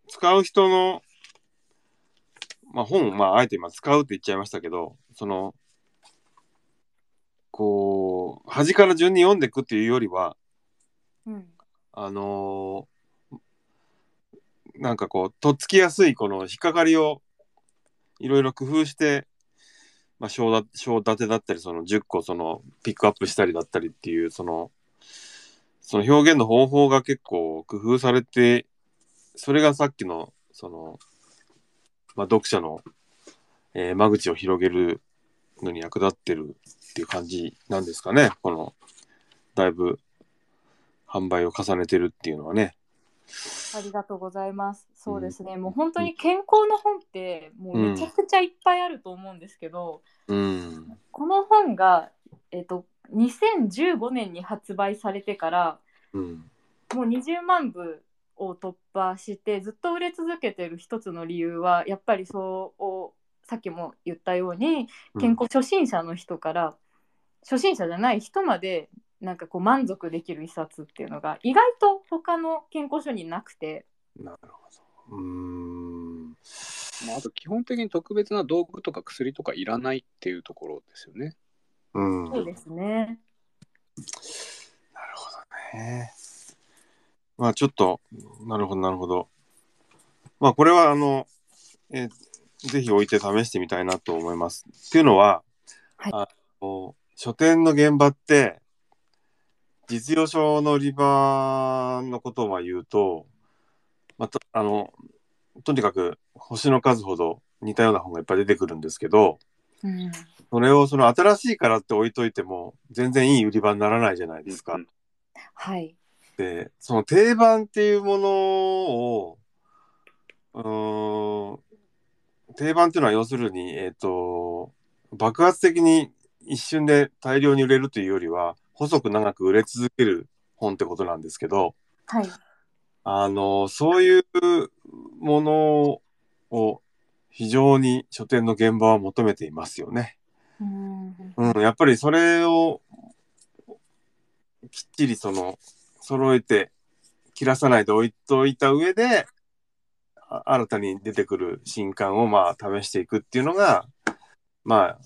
使う人のまあ本まああえて今使うって言っちゃいましたけどそのこう端から順に読んでいくっていうよりは、うん、あのー、なんかこうとっつきやすいこの引っかかりをいろいろ工夫して、まあ、章だ章立てだったりその10個そのピックアップしたりだったりっていうそのその表現の方法が結構工夫されてそれがさっきのその、まあ、読者の、えー、間口を広げるのに役立ってるっていう感じなんですかね。この、だいぶ販売を重ねてるっていうのはね。ありがとうございます。そうですね、うん、もう本当に健康の本ってもうめちゃくちゃいっぱいあると思うんですけど、うん、この本が、えーと、2015年に発売されてから、うん、もう20万部を突破してずっと売れ続けてる一つの理由はやっぱりそうさっきも言ったように健康初心者の人から初心者じゃない人までなんかこう満足できる一冊っていうのが意外と他の健康書になくて。なるほど。うん。まあ、あと基本的に特別な道具とか薬とかいらないっていうところですよね。うん。そうですね。なるほどね。まあちょっと、なるほど、なるほど。まあこれはあの、えぜひ置いて試してみたいなと思います。っていうのは、はい、あの書店の現場って実用書の売り場のことをまあ言うと、また、あの、とにかく星の数ほど似たような本がいっぱい出てくるんですけど、うんそれをその新しいからって置いといても全然いい売り場にならないじゃないですか。うんはい。で、その定番っていうものを、うーん、定番っていうのは要するに、えっ、と、爆発的に一瞬で大量に売れるというよりは、細く長く売れ続ける本ってことなんですけど、はい。あの、そういうものを非常に書店の現場は求めていますよね。うんうん、やっぱりそれをきっちりその揃えて切らさないで置いといた上であ新たに出てくる新刊をまあ試していくっていうのがまあ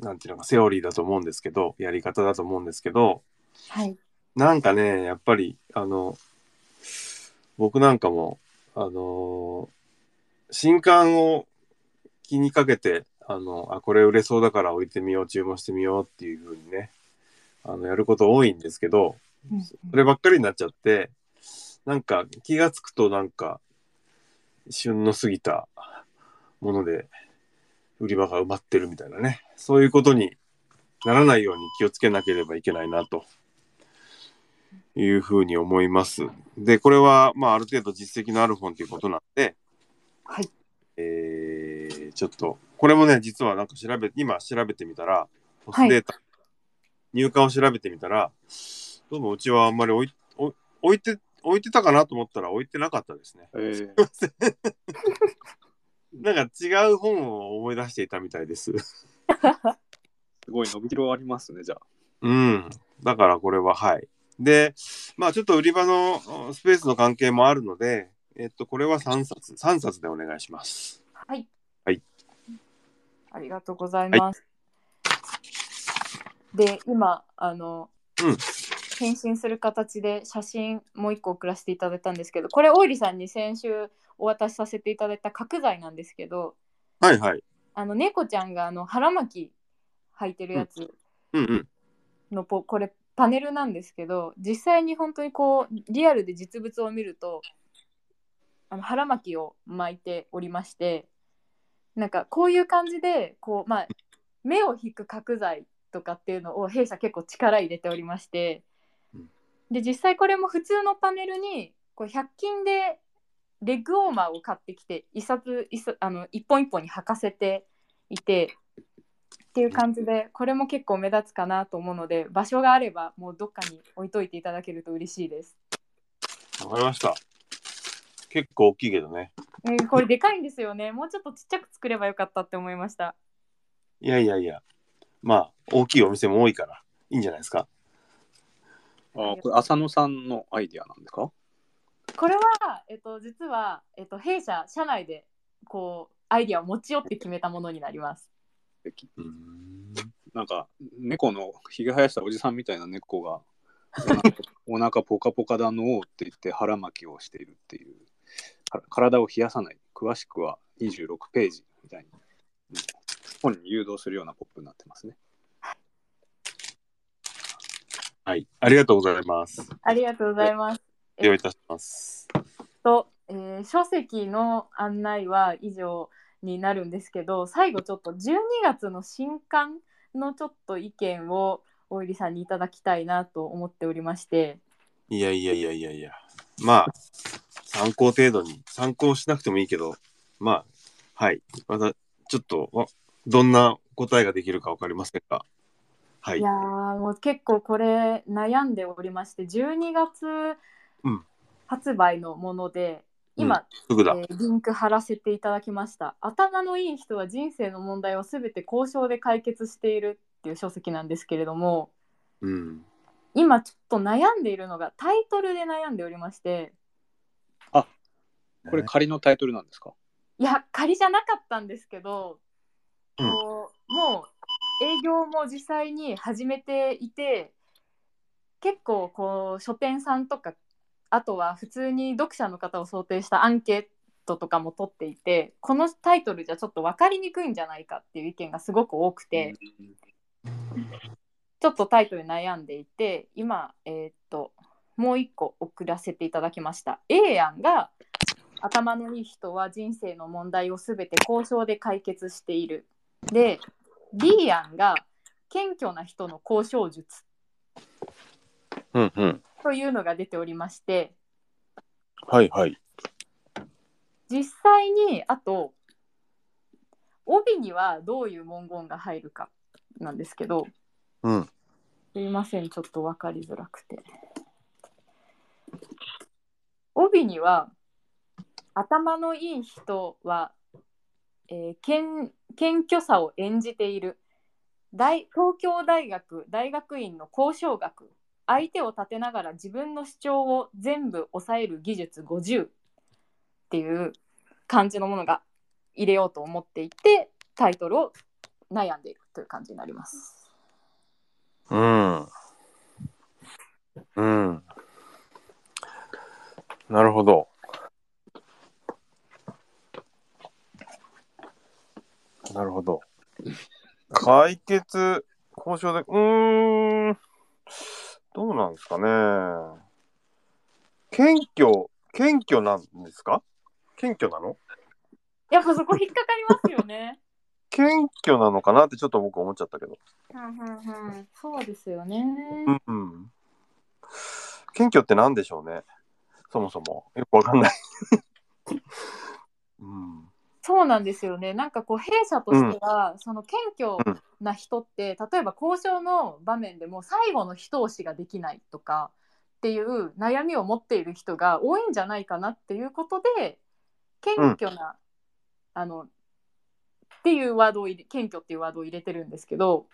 なんていうのかセオリーだと思うんですけどやり方だと思うんですけどはい。なんかねやっぱりあの僕なんかもあの新刊を気にかけてあのあこれ売れそうだから置いてみよう注文してみようっていう風にねあのやること多いんですけどうんそればっかりになっちゃってなんか気がつくとなんか旬の過ぎたもので売り場が埋まってるみたいなねそういうことにならないように気をつけなければいけないなというふうに思います。でこれはまあある程度実績のある本ということなんで、はい。えーちょっとこれもね実はなんか調べ今調べてみたらポスデータ、入荷を調べてみたらどうもうちはあんまり置い置置いて置いてたかなと思ったら置いてなかったですね。えー なんか違う本を思い出していたみたいです。すごい伸びしろありますね、じゃあ。うん。だからこれははい。で、まあちょっと売り場のスペースの関係もあるので、えっと、これは3冊、3冊でお願いします。はい。はい。ありがとうございます。で、今、あの、うん返信する形で写真もう一個送らせていただいたんですけど、これ、大入さんに先週お渡しさせていただいた角材なんですけど、はいはい。あの、猫ちゃんがあの腹巻き履いてるやつうんうん。のポ、これ、パネルなんですけど、実際に本当にこう、リアルで実物を見ると、あの腹巻きを巻いておりましてなんかこういう感じでこう、まあ、目を引く角材とかっていうのを弊社結構力入れておりましてうんで実際これも普通のパネルにこう100均でレッグウォーマーを買ってきて一冊一冊あの一本一本に履かせていてっていう感じでこれも結構目立つかなと思うので場所があればもうどっかに置いといていただけると嬉しいです。わかりました。結構大きいけどね。えーこれでかいんですよね。もうちょっとちっちゃく作ればよかったって思いました。いやいやいや。まあ、大きいお店も多いから、いいんじゃないですか？あこれ浅野さんのアイディアなんですか？これは、えっと、実は、えっと、弊社社内でこうアイディアを持ち寄って決めたものになります。うーん。なんか猫のひげ生やしたおじさんみたいな猫が お腹ポカポカだのーって言って腹巻きをしているっていうか体を冷やさない詳しくは26ページみたいにうん本に誘導するようなポップになってますね。はい。ありがとうございます。ありがとうございます。了解いたします。と、えー書籍の案内は以上になるんですけど最後ちょっと12月の新刊のちょっと意見を大入さんにいただきたいなと思っておりましていやいやいやいやいや。まあ、参考程度に、参考しなくてもいいけど、まあ、はい。また、ちょっと、わどんな答えができるかわかりませんが。はいいや。ーもう結構これ悩んでおりまして12月うん発売のもので、今、すぐだ。えーリンク貼らせていただきました頭のいい人は人生の問題を全て交渉で解決しているっていう書籍なんですけれどもうん。今ちょっと悩んでいるのがタイトルで悩んでおりましてこれ仮のタイトルなんですか？いや仮じゃなかったんですけど、うん。こうもう営業も実際に始めていて結構こう書店さんとかあとは普通に読者の方を想定したアンケートとかも取っていてこのタイトルじゃちょっと分かりにくいんじゃないかっていう意見がすごく多くて、ちょっとタイトル悩んでいて今、えーっともう一個送らせていただきました。A 案が頭のいい人は人生の問題をすべて交渉で解決している。で B 案が謙虚な人の交渉術うんうん。というのが出ておりましてはいはい。実際にあと帯にはどういう文言が入るかなんですけどうん。すいませんちょっと分かりづらくて帯には頭のいい人は、えー謙謙虚さを演じている大東京大学大学院の交渉学相手を立てながら自分の主張を全部抑える技術50っていう感じのものが入れようと思っていてタイトルを悩んでいるという感じになります。うん。うん。なるほど。なるほど。解決、交渉で、うーん、どうなんですかね。謙虚、謙虚なんですか？謙虚なの？やっぱそこ引っかかりますよね。謙虚なのかなってちょっと僕思っちゃったけど。うんうんうん、そうですよね。うんうん。謙虚って何でしょうね。そもそも。よくわかんない。うん。そうなんですよね。なんかこう弊社としては、その謙虚な人って、例えば交渉の場面でも最後の一押しができないとかっていう悩みを持っている人が多いんじゃないかなっていうことで謙虚な、あのっていうワードを入れ謙虚っていうワードを入れてるんですけど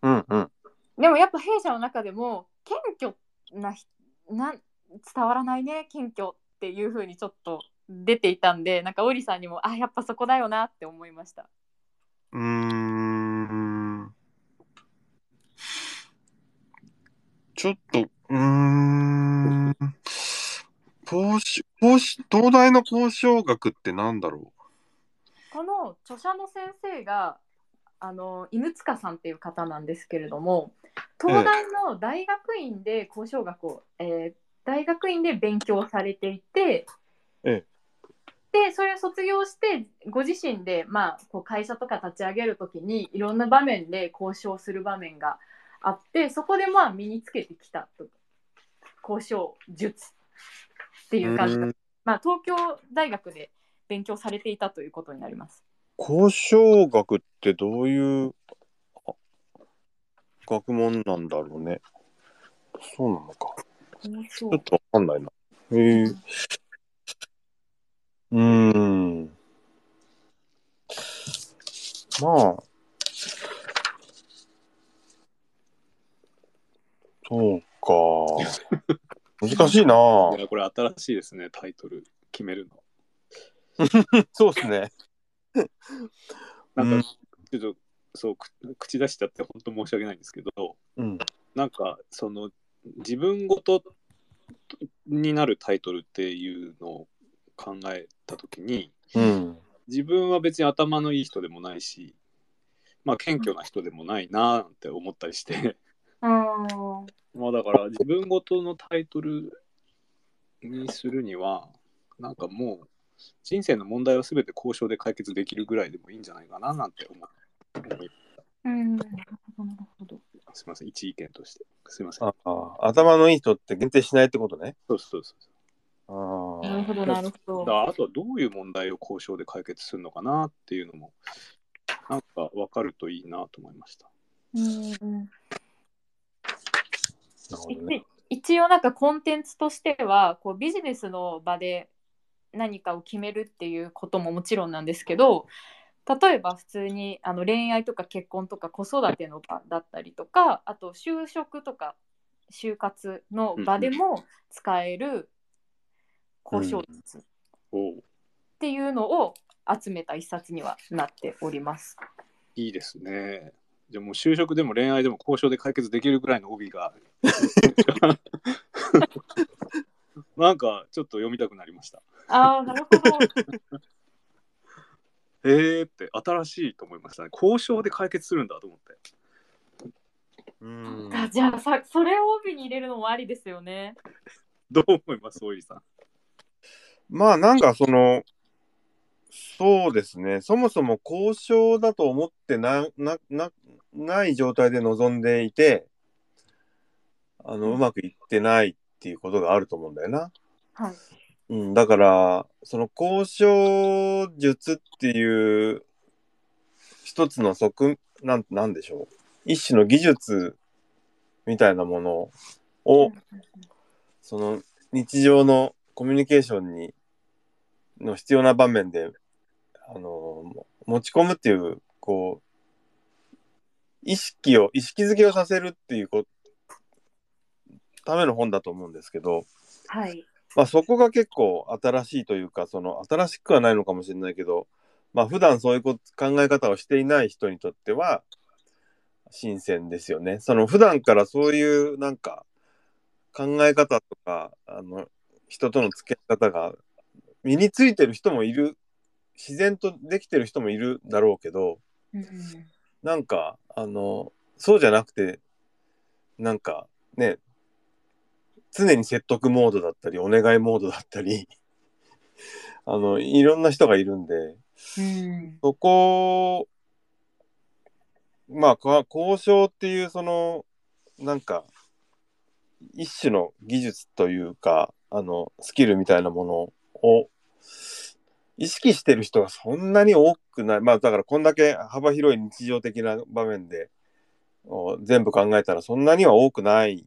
うんうん。でもやっぱ弊社の中でも謙虚なひなん伝わらないね謙虚っていう風にちょっと出ていたんでなんかオリさんにもあやっぱそこだよなって思いました。うーん。ちょっと、うーん。交渉、交渉、東大の交渉学ってなんだろこの著者の先生があの犬塚さんっていう方なんですけれども東大の大学院で交渉学を、えー大学院で勉強されていて、えでそれを卒業してご自身で、まあ、こう会社とか立ち上げる時にいろんな場面で交渉する場面があってそこでまあ身につけてきたと交渉術っていう感じ。まあ、東京大学で勉強されていたということになります。交渉学ってどういうあ学問なんだろうね。そうなのか。ちょっとわかんないな。へえ。うーん。まあ。そうか。難しいな。いやこれ新しいですね、タイトル決めるの。そうですね。なんか、ちょっと、そう、く口出しちゃって本当申し訳ないんですけど、うん。なんか、その、自分ごとになるタイトルっていうのを考えたときに、うん。自分は別に頭のいい人でもないし、まあ、謙虚な人でもないなーって思ったりして、うんまあだから自分ごとのタイトルにするには、なんかもう人生の問題を全て交渉で解決できるぐらいでもいいんじゃないかななんて思う。うん、なるほど、なるほど。すみません、一意見として。すみません。ああ頭のいい人って限定しないってことね。そうそうそう。ああ。なるほど、なるほど。あとはどういう問題を交渉で解決するのかなっていうのも、なんか分かるといいなと思いました。うん一応なんかコンテンツとしてはこうビジネスの場で何かを決めるっていうことももちろんなんですけど例えば普通にあの恋愛とか結婚とか子育ての場だったりとかあと就職とか就活の場でも使える交渉術っていうのを集めた一冊にはなっております。いいですね。じゃあもう就職でも恋愛でも交渉で解決できるぐらいの帯が。なんかちょっと読みたくなりました。ああなるほど。えーって新しいと思いましたね。交渉で解決するんだと思って。うんあじゃあさそれを帯に入れるのもありですよね。どう思います、大井さん？まあなんかその、そうですね、そもそも交渉だと思ってなななない状態で臨んでいて、あのうまくいってないっていうことがあると思うんだよな。はい。うん、だから、その交渉術っていう一つの側、なん、なんでしょう。一種の技術みたいなものを、その日常のコミュニケーションに、の必要な場面で、あの、持ち込むっていう、こう、意識を、意識づけをさせるっていうこための本だと思うんですけど、はい。まあそこが結構新しいというか、その新しくはないのかもしれないけど、まあ普段そういう考え方をしていない人にとっては新鮮ですよね。その普段からそういうなんか考え方とか、あの人との付き合い方が身についてる人もいる、自然とできてる人もいるだろうけど、うんなんかあのそうじゃなくて、なんかね、常に説得モードだったり、お願いモードだったり、あの、いろんな人がいるんで、うん。そこ、まあ、か交渉っていう、その、なんか、一種の技術というか、あの、スキルみたいなものを、意識してる人がそんなに多くない。まあ、だからこんだけ幅広い日常的な場面で、お全部考えたらそんなには多くない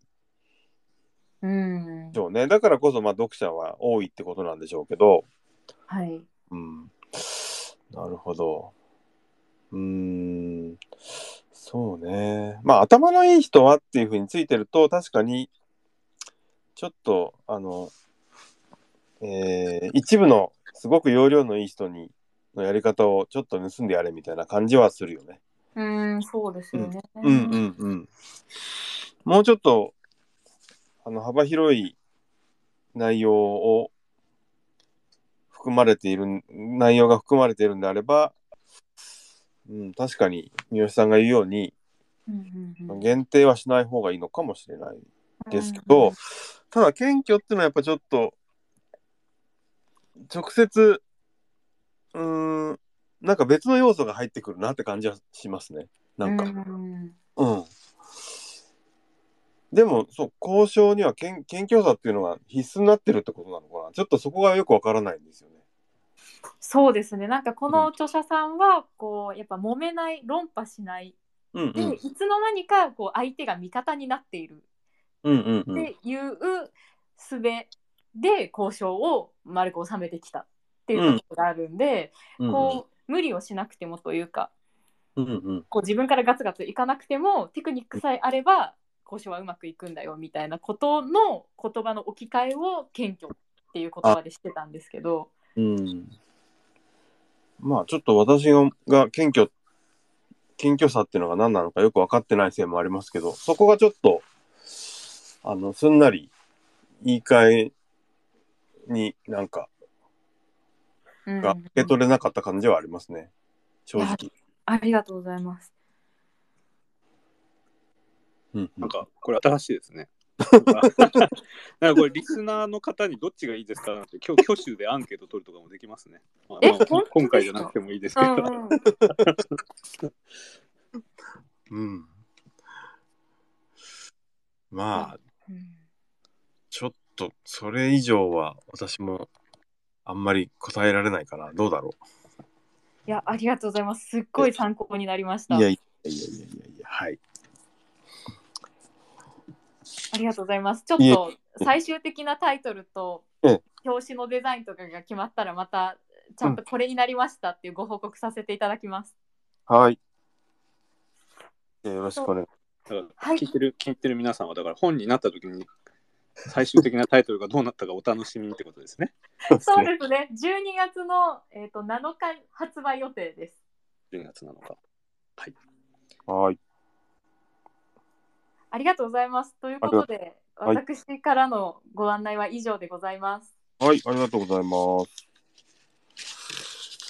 うんでしょうね。だからこそ、まあ、読者は多いってことなんでしょうけど、はい。うん。なるほど。うーん。そうね。まあ、頭のいい人はっていうふうについてると、確かに、ちょっと、あの、えー一部のすごく容量のいい人に、のやり方をちょっと盗んでやれみたいな感じはするよね。うん、そうですよね。うんうんうん。もうちょっと、あの、幅広い内容を含まれている、内容が含まれているんであれば、うん、確かに三好さんが言うように、うんうんうん限定はしない方がいいのかもしれないですけど、ただ謙虚っていうのはやっぱちょっと、直接、うーん、なんか別の要素が入ってくるなって感じはしますね。なんか。うんうん。でも、そう、交渉には謙謙虚さっていうのが必須になってるってことなのかな。ちょっとそこがよくわからないんですよね。そうですね。なんかこの著者さんは、こう、やっぱ揉めない、論破しない。で、うんうん。いつの間にか、こう、相手が味方になっているうんうんうん。っていう術で交渉を丸く収めてきたっていうところがあるんで、うんこう、無理をしなくてもというか、うんうん。こう自分からガツガツいかなくてもテクニックさえあれば交渉はうまくいくんだよみたいなことの言葉の置き換えを謙虚っていう言葉でしてたんですけどうん。まあ、ちょっと私がが謙虚、謙虚さっていうのが何なのかよく分かってないせいもありますけど、そこがちょっと、あの、すんなり言い換えになんか、うんが受け取れなかった感じはありますね。正直。ありがとうございます。うんなんか、これ新しいですね。なんかこれ、リスナーの方にどっちがいいですかなんて、今日挙手でアンケート取るとかもできますね。まあまあ今回じゃなくてもいいですけど。うんうん うん。まあ、うんと、それ以上は私もあんまり答えられないかな。どうだろいやありがとうございます。すっごい参考になりました。う。いやいやいやいやいやいや、はい。ありがとうございます。ちょっいえと最終的なタイトルとええ表紙のデザインとかが決まったらまたちゃんとこれになりましたっていうご報告させていただきます。はい。よろしくお願いだからはい聞いてる、聞いてる皆さんは、だから本になった時に、最終的なタイトルがどうなったかお楽しみにってことですね。そうですね。12月の、えー、と7日発売予定です。12月7日。はい。ありがとうございます。ということで、がはい私からのご案内は以上でございます。はい、ありがとうございます。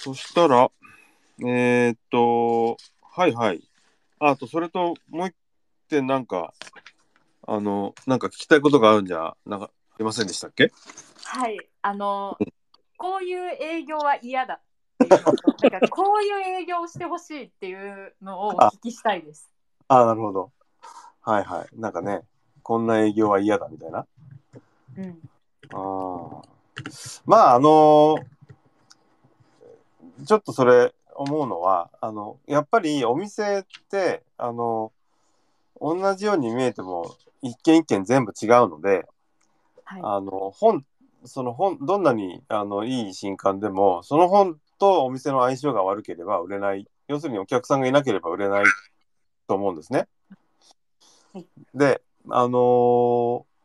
そしたら、えーっと、はいはい。ああと、それと、もう一ってなんか、あの、なんか聞きたいことがあるんじゃ、なんか、ありませんでしたっけ？はい、あの、こういう営業は嫌だ なんかこういう営業をしてほしいっていうのをお聞きしたいです。ああ、なるほど。はいはい。なんかね、こんな営業は嫌だみたいな。うん、ああ。まあ、あのちょっとそれ思うのは、あの、やっぱりお店って、あの、同じように見えても、一軒一軒全部違うので、はい、あの、本、その本、どんなにあのいい新刊でも、その本とお店の相性が悪ければ売れない。要するにお客さんがいなければ売れないと思うんですね。はいで、あのー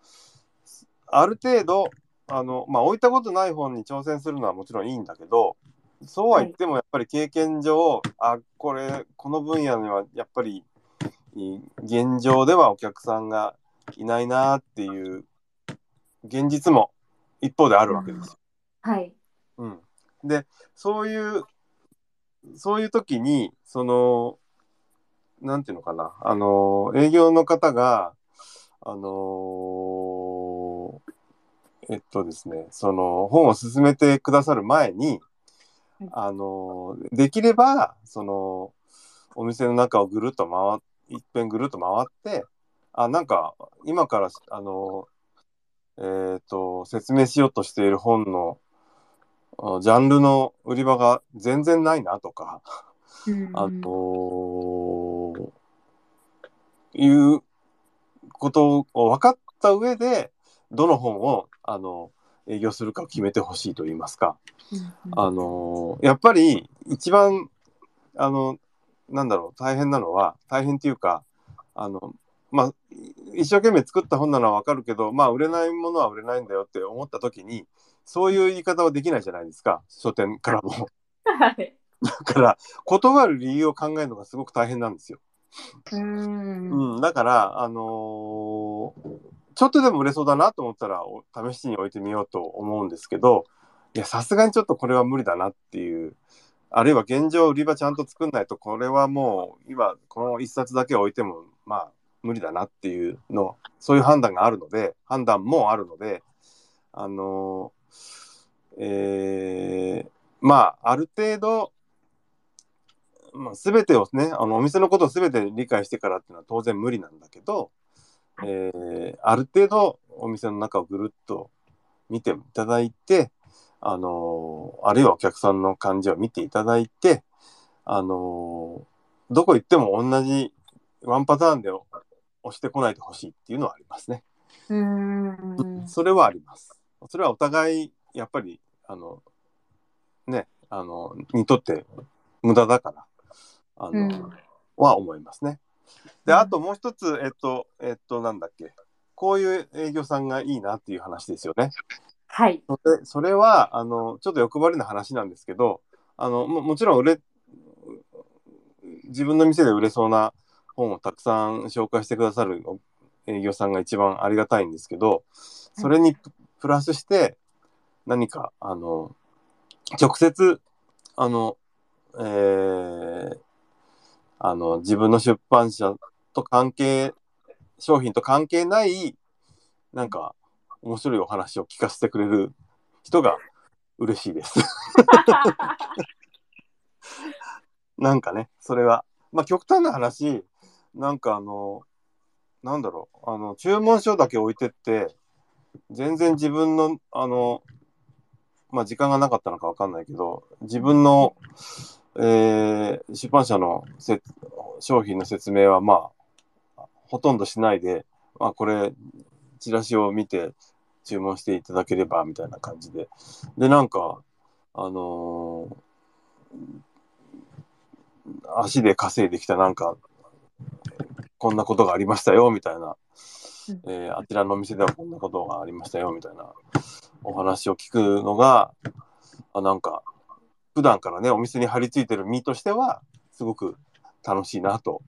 ある程度、あの、まあ、置いたことない本に挑戦するのはもちろんいいんだけど、そうは言ってもやっぱり経験上、あ、これ、この分野にはやっぱり、い現状ではお客さんがいないなっていう現実も一方であるわけですよ。はい、うん、でそういうそういう時にそのなんていうのかな。あの営業の方があのえっとですねその本を進めてくださる前にはい。あのできればそのお店の中をぐるっと回っ一遍ぐるっと回ってあなんか今からあのえー、と説明しようとしている本のあジャンルの売り場が全然ないなとか、あのいうことを分かった上でどの本をあの営業するかを決めてほしいと言いますか、あのやっぱり一番あのなんだろう大変なのは大変っていうかあのまあ一生懸命作った本なのは分かるけどまあ売れないものは売れないんだよって思った時にそういう言い方はできないじゃないですか書店からも。はい、だから断る理由を考えるのがすごく大変なんですよ。うん、うん、だから、あのーちょっとでも売れそうだなと思ったらお試しに置いてみようと思うんですけどいやさすがにちょっとこれは無理だなっていうあるいは現状売り場ちゃんと作んないとこれはもう今この一冊だけ置いてもまあ無理だなっていうのそういう判断があるので判断もあるのであのえーまあある程度まあ、全てをねあのお店のことを全て理解してからっていうのは当然無理なんだけど、えーある程度お店の中をぐるっと見ていただいて、あのあるいはお客さんの感じを見ていただいて、あのどこ行っても同じワンパターンで押してこないでほしいっていうのはありますね。うん、それはあります。それはお互いやっぱりあのねあのにとって無駄だからあの、うんは思いますね。でうんあともう一つえっとえっとなんだっけこういう営業さんがいいなっていう話ですよね。はい、それそれはあのちょっと欲張りな話なんですけどあのももちろん売れ自分の店で売れそうな本をたくさん紹介してくださる営業さんが一番ありがたいんですけどそれにププラスして何かあの直接あの、えーあの自分の出版社と関係商品と関係ないなんか面白いお話を聞かせてくれる人が嬉しいです。なんかね、それは。まあ極端な話、なんかあの、なんだろう、あの、注文書だけ置いてって、全然自分の、あの、まあ時間がなかったのかわかんないけど、自分の、えー出版社のせ商品の説明はまあ、ほとんどしないで、まあこれ、チラシを見て注文していただければみたいな感じで。で、なんか、あのー足で稼いできたなんか、こんなことがありましたよみたいな、うんえーあちらのお店ではこんなことがありましたよみたいなお話を聞くのが、あなんか、普段からね、お店に張り付いてる身としては、すごく楽しいなと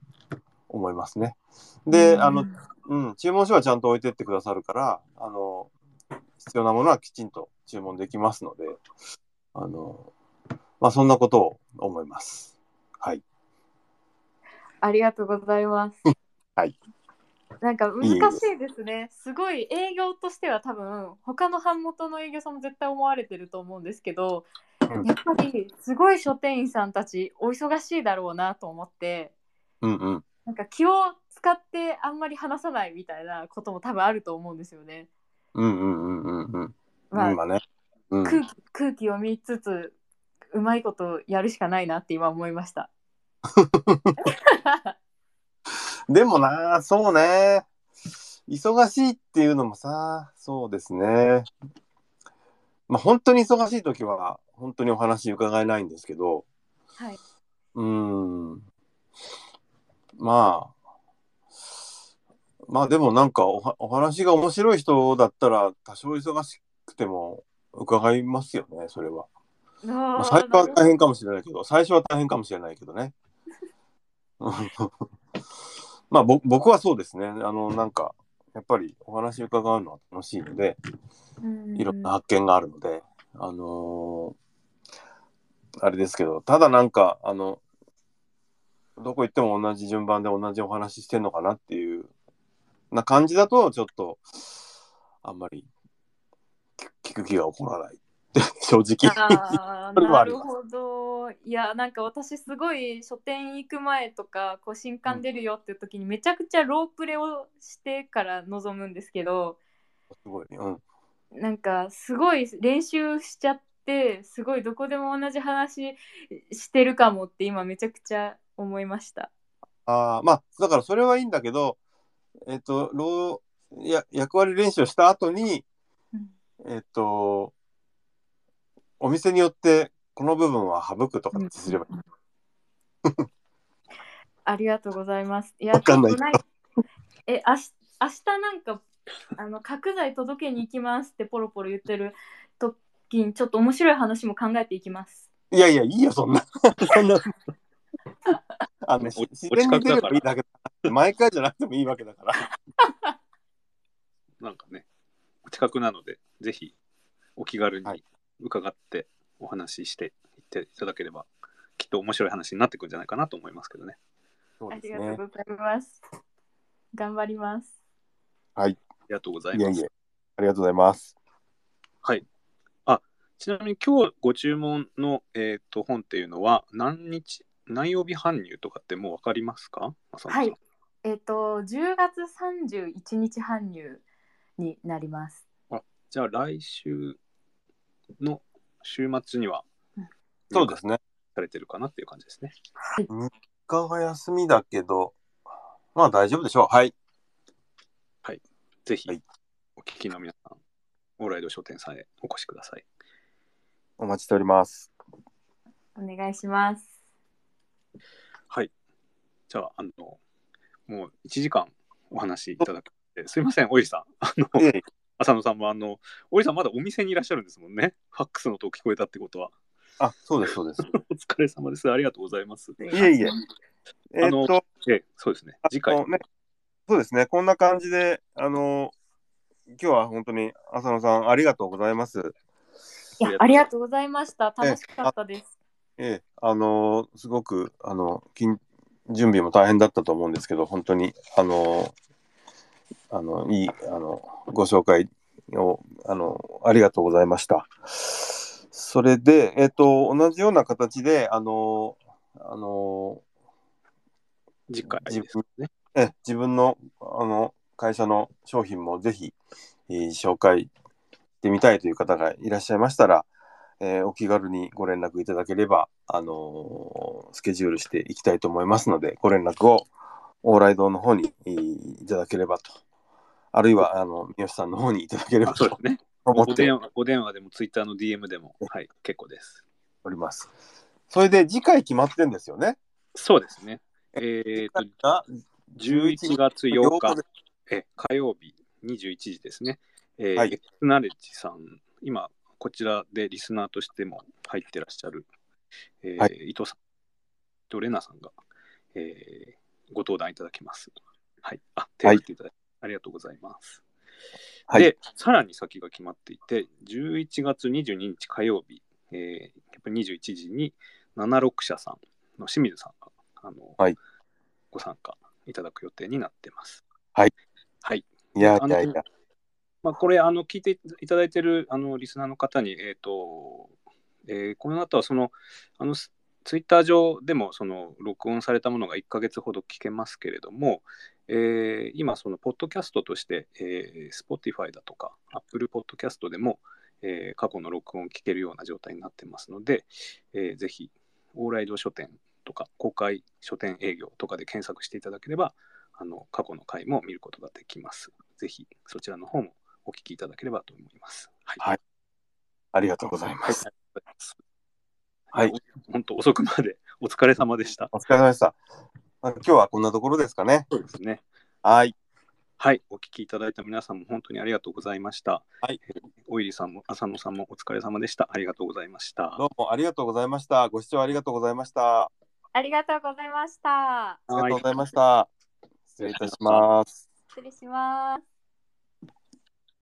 思いますね。で、あの、うん、注文書はちゃんと置いてってくださるから、あの、必要なものはきちんと注文できますので、あの、まあ、そんなことを思います。はい。ありがとうございます。はい。なんか難しいですね。すごい営業としては多分他の版元の営業さんも絶対思われてると思うんですけど、うんやっぱりすごい書店員さんたちお忙しいだろうなと思って、うんうん。なんか気を使ってあんまり話さないみたいなことも多分あると思うんですよね。うんうんうんうんうん。まあ、今ね。うん、空気空気を見つつうまいことやるしかないなって今思いました。でもな、そうね。忙しいっていうのもさ、そうですね。まあ本当に忙しい時は、本当にお話伺えないんですけど、はい。うーん。まあ、まあでもなんかおはお話が面白い人だったら多少忙しくても伺いますよね、それは。まあ、あ最初はー大変かもしれないけど、最初は大変かもしれないけどね。う んまあぼ僕はそうですね。あの、なんか、やっぱりお話伺うのは楽しいので、うんいろんな発見があるので、あのーあれですけど、ただなんか、あの、どこ行っても同じ順番で同じお話してんのかなっていうな感じだと、ちょっと、あんまり聞聞く気が起こらない。正直。なるほどいやなんか私すごい書店行く前とかこう新刊出るよっていう時にめちゃくちゃロープレをしてから臨むんですけどすごい。うん。なんかすごい練習しちゃってすごいどこでも同じ話してるかもって今めちゃくちゃ思いました。ああ、まあ、だからそれはいいんだけど、えっ、と、労や役割練習をした後に、うんえっ、と、お店によってこの部分は省くとかってすればいい。ありがとうございます。いやわかんないえ、あし明日なんかあの角材届けに行きますってポロポロ言ってる時にちょっと面白い話も考えていきます。いやいや、いいよ、そんな。そんな。あの、お自然に出ればいいだけだ。毎回じゃなくてもいいわけだから。なんかね、お近くなので、ぜひお気軽にはい伺ってお話ししていっていただければ、きっと面白い話になってくるんじゃないかなと思いますけどね。ありそうですね。がとうございます。頑張ります。ありがとうございます。いやいや、ありがとうございます。はい。あ、ちなみに今日ご注文の、えー、と本っていうのは何日、何曜日搬入とかってもう分かりますか？はい。えっ、と10月31日搬入になります。じゃあ来週の週末にはそうですね。されてるかなっていう感じですね。はい。3日が休みだけど、まあ大丈夫でしょう。はい。ぜひ、はいお聞きの皆さん、オーライド書店さんへお越しください。お待ちしております。お願いします。はい。じゃあ、あの、もう1時間お話しいただきすいません、おいさん。あの、いえいえ浅野さんも、あの、おいさんまだお店にいらっしゃるんですもんね。ファックスの音聞こえたってことは。あ、そうです、そうです。お疲れ様です。ありがとうございます。いえいえ。えあのーっと、ええ、そうですね。次回。ね、そうですね、こんな感じで、あの、今日は本当に浅野さん、ありがとうございます。いやありがとうございました。楽しかったです。ええ、あの、すごく、あの、緊準備も大変だったと思うんですけど、本当に、あの、あの、いい、あの、ご紹介を、あの、ありがとうございました。それで、えっと、同じような形で、あの、あの、次回ですね。え自分のあの会社の商品もぜひ、えー紹介してみたいという方がいらっしゃいましたら、えーお気軽にご連絡いただければ、あのースケジュールしていきたいと思いますので、ご連絡を往来堂の方に、えーいただければと。あるいは、あの、三好さんの方にいただければと。思ってお電話お電話でもツイッターの DM でも、はい、結構です。おります。それで、次回決まってんですよね？そうですね。えっ、と、が11月8日で、え火曜日21時ですね。えーはいエクスナレッジさん、今、こちらでリスナーとしても入ってらっしゃる、えーは伊藤さんとレナさんが、えーご登壇いただきます。はい。あ、手を振っていただき、ありがとうございます。はいで、さらに先が決まっていて、11月22日火曜日、えー、やっぱり21時に76社さんの清水さんが、あの、はいご参加いただく予定になってます。はい。はい。いやあのいやいや。まあ、これ、あの、聞いていただいてる、あの、リスナーの方に、えっ、と、えーこの後は、その、あの、ツイッター上でも、その、録音されたものが1ヶ月ほど聞けますけれども、えー今、その、ポッドキャストとして、えー Spotify だとか、Apple Podcast でも、えー過去の録音を聞けるような状態になってますので、えーぜひ、オーライド書店とか、公開書店営業とかで検索していただければ、あの、過去の回も見ることができます。ぜひ、そちらの方もお聞きいただければと思います。はい。はいありがとうございはい。ます。ありがとうございますはい本当遅くまで お疲れ様でした。お疲れ様でした。あ今日はこんなところですかね。そうですね。はい。はい。お聞きいただいた皆さんも本当にありがとうございました。はいえー。おいりさんも浅野さんもお疲れ様でした。ありがとうございました。どうもありがとうございました。ご視聴ありがとうございました。ありがとうございました。ありがとうございました。失礼いたします。失礼します。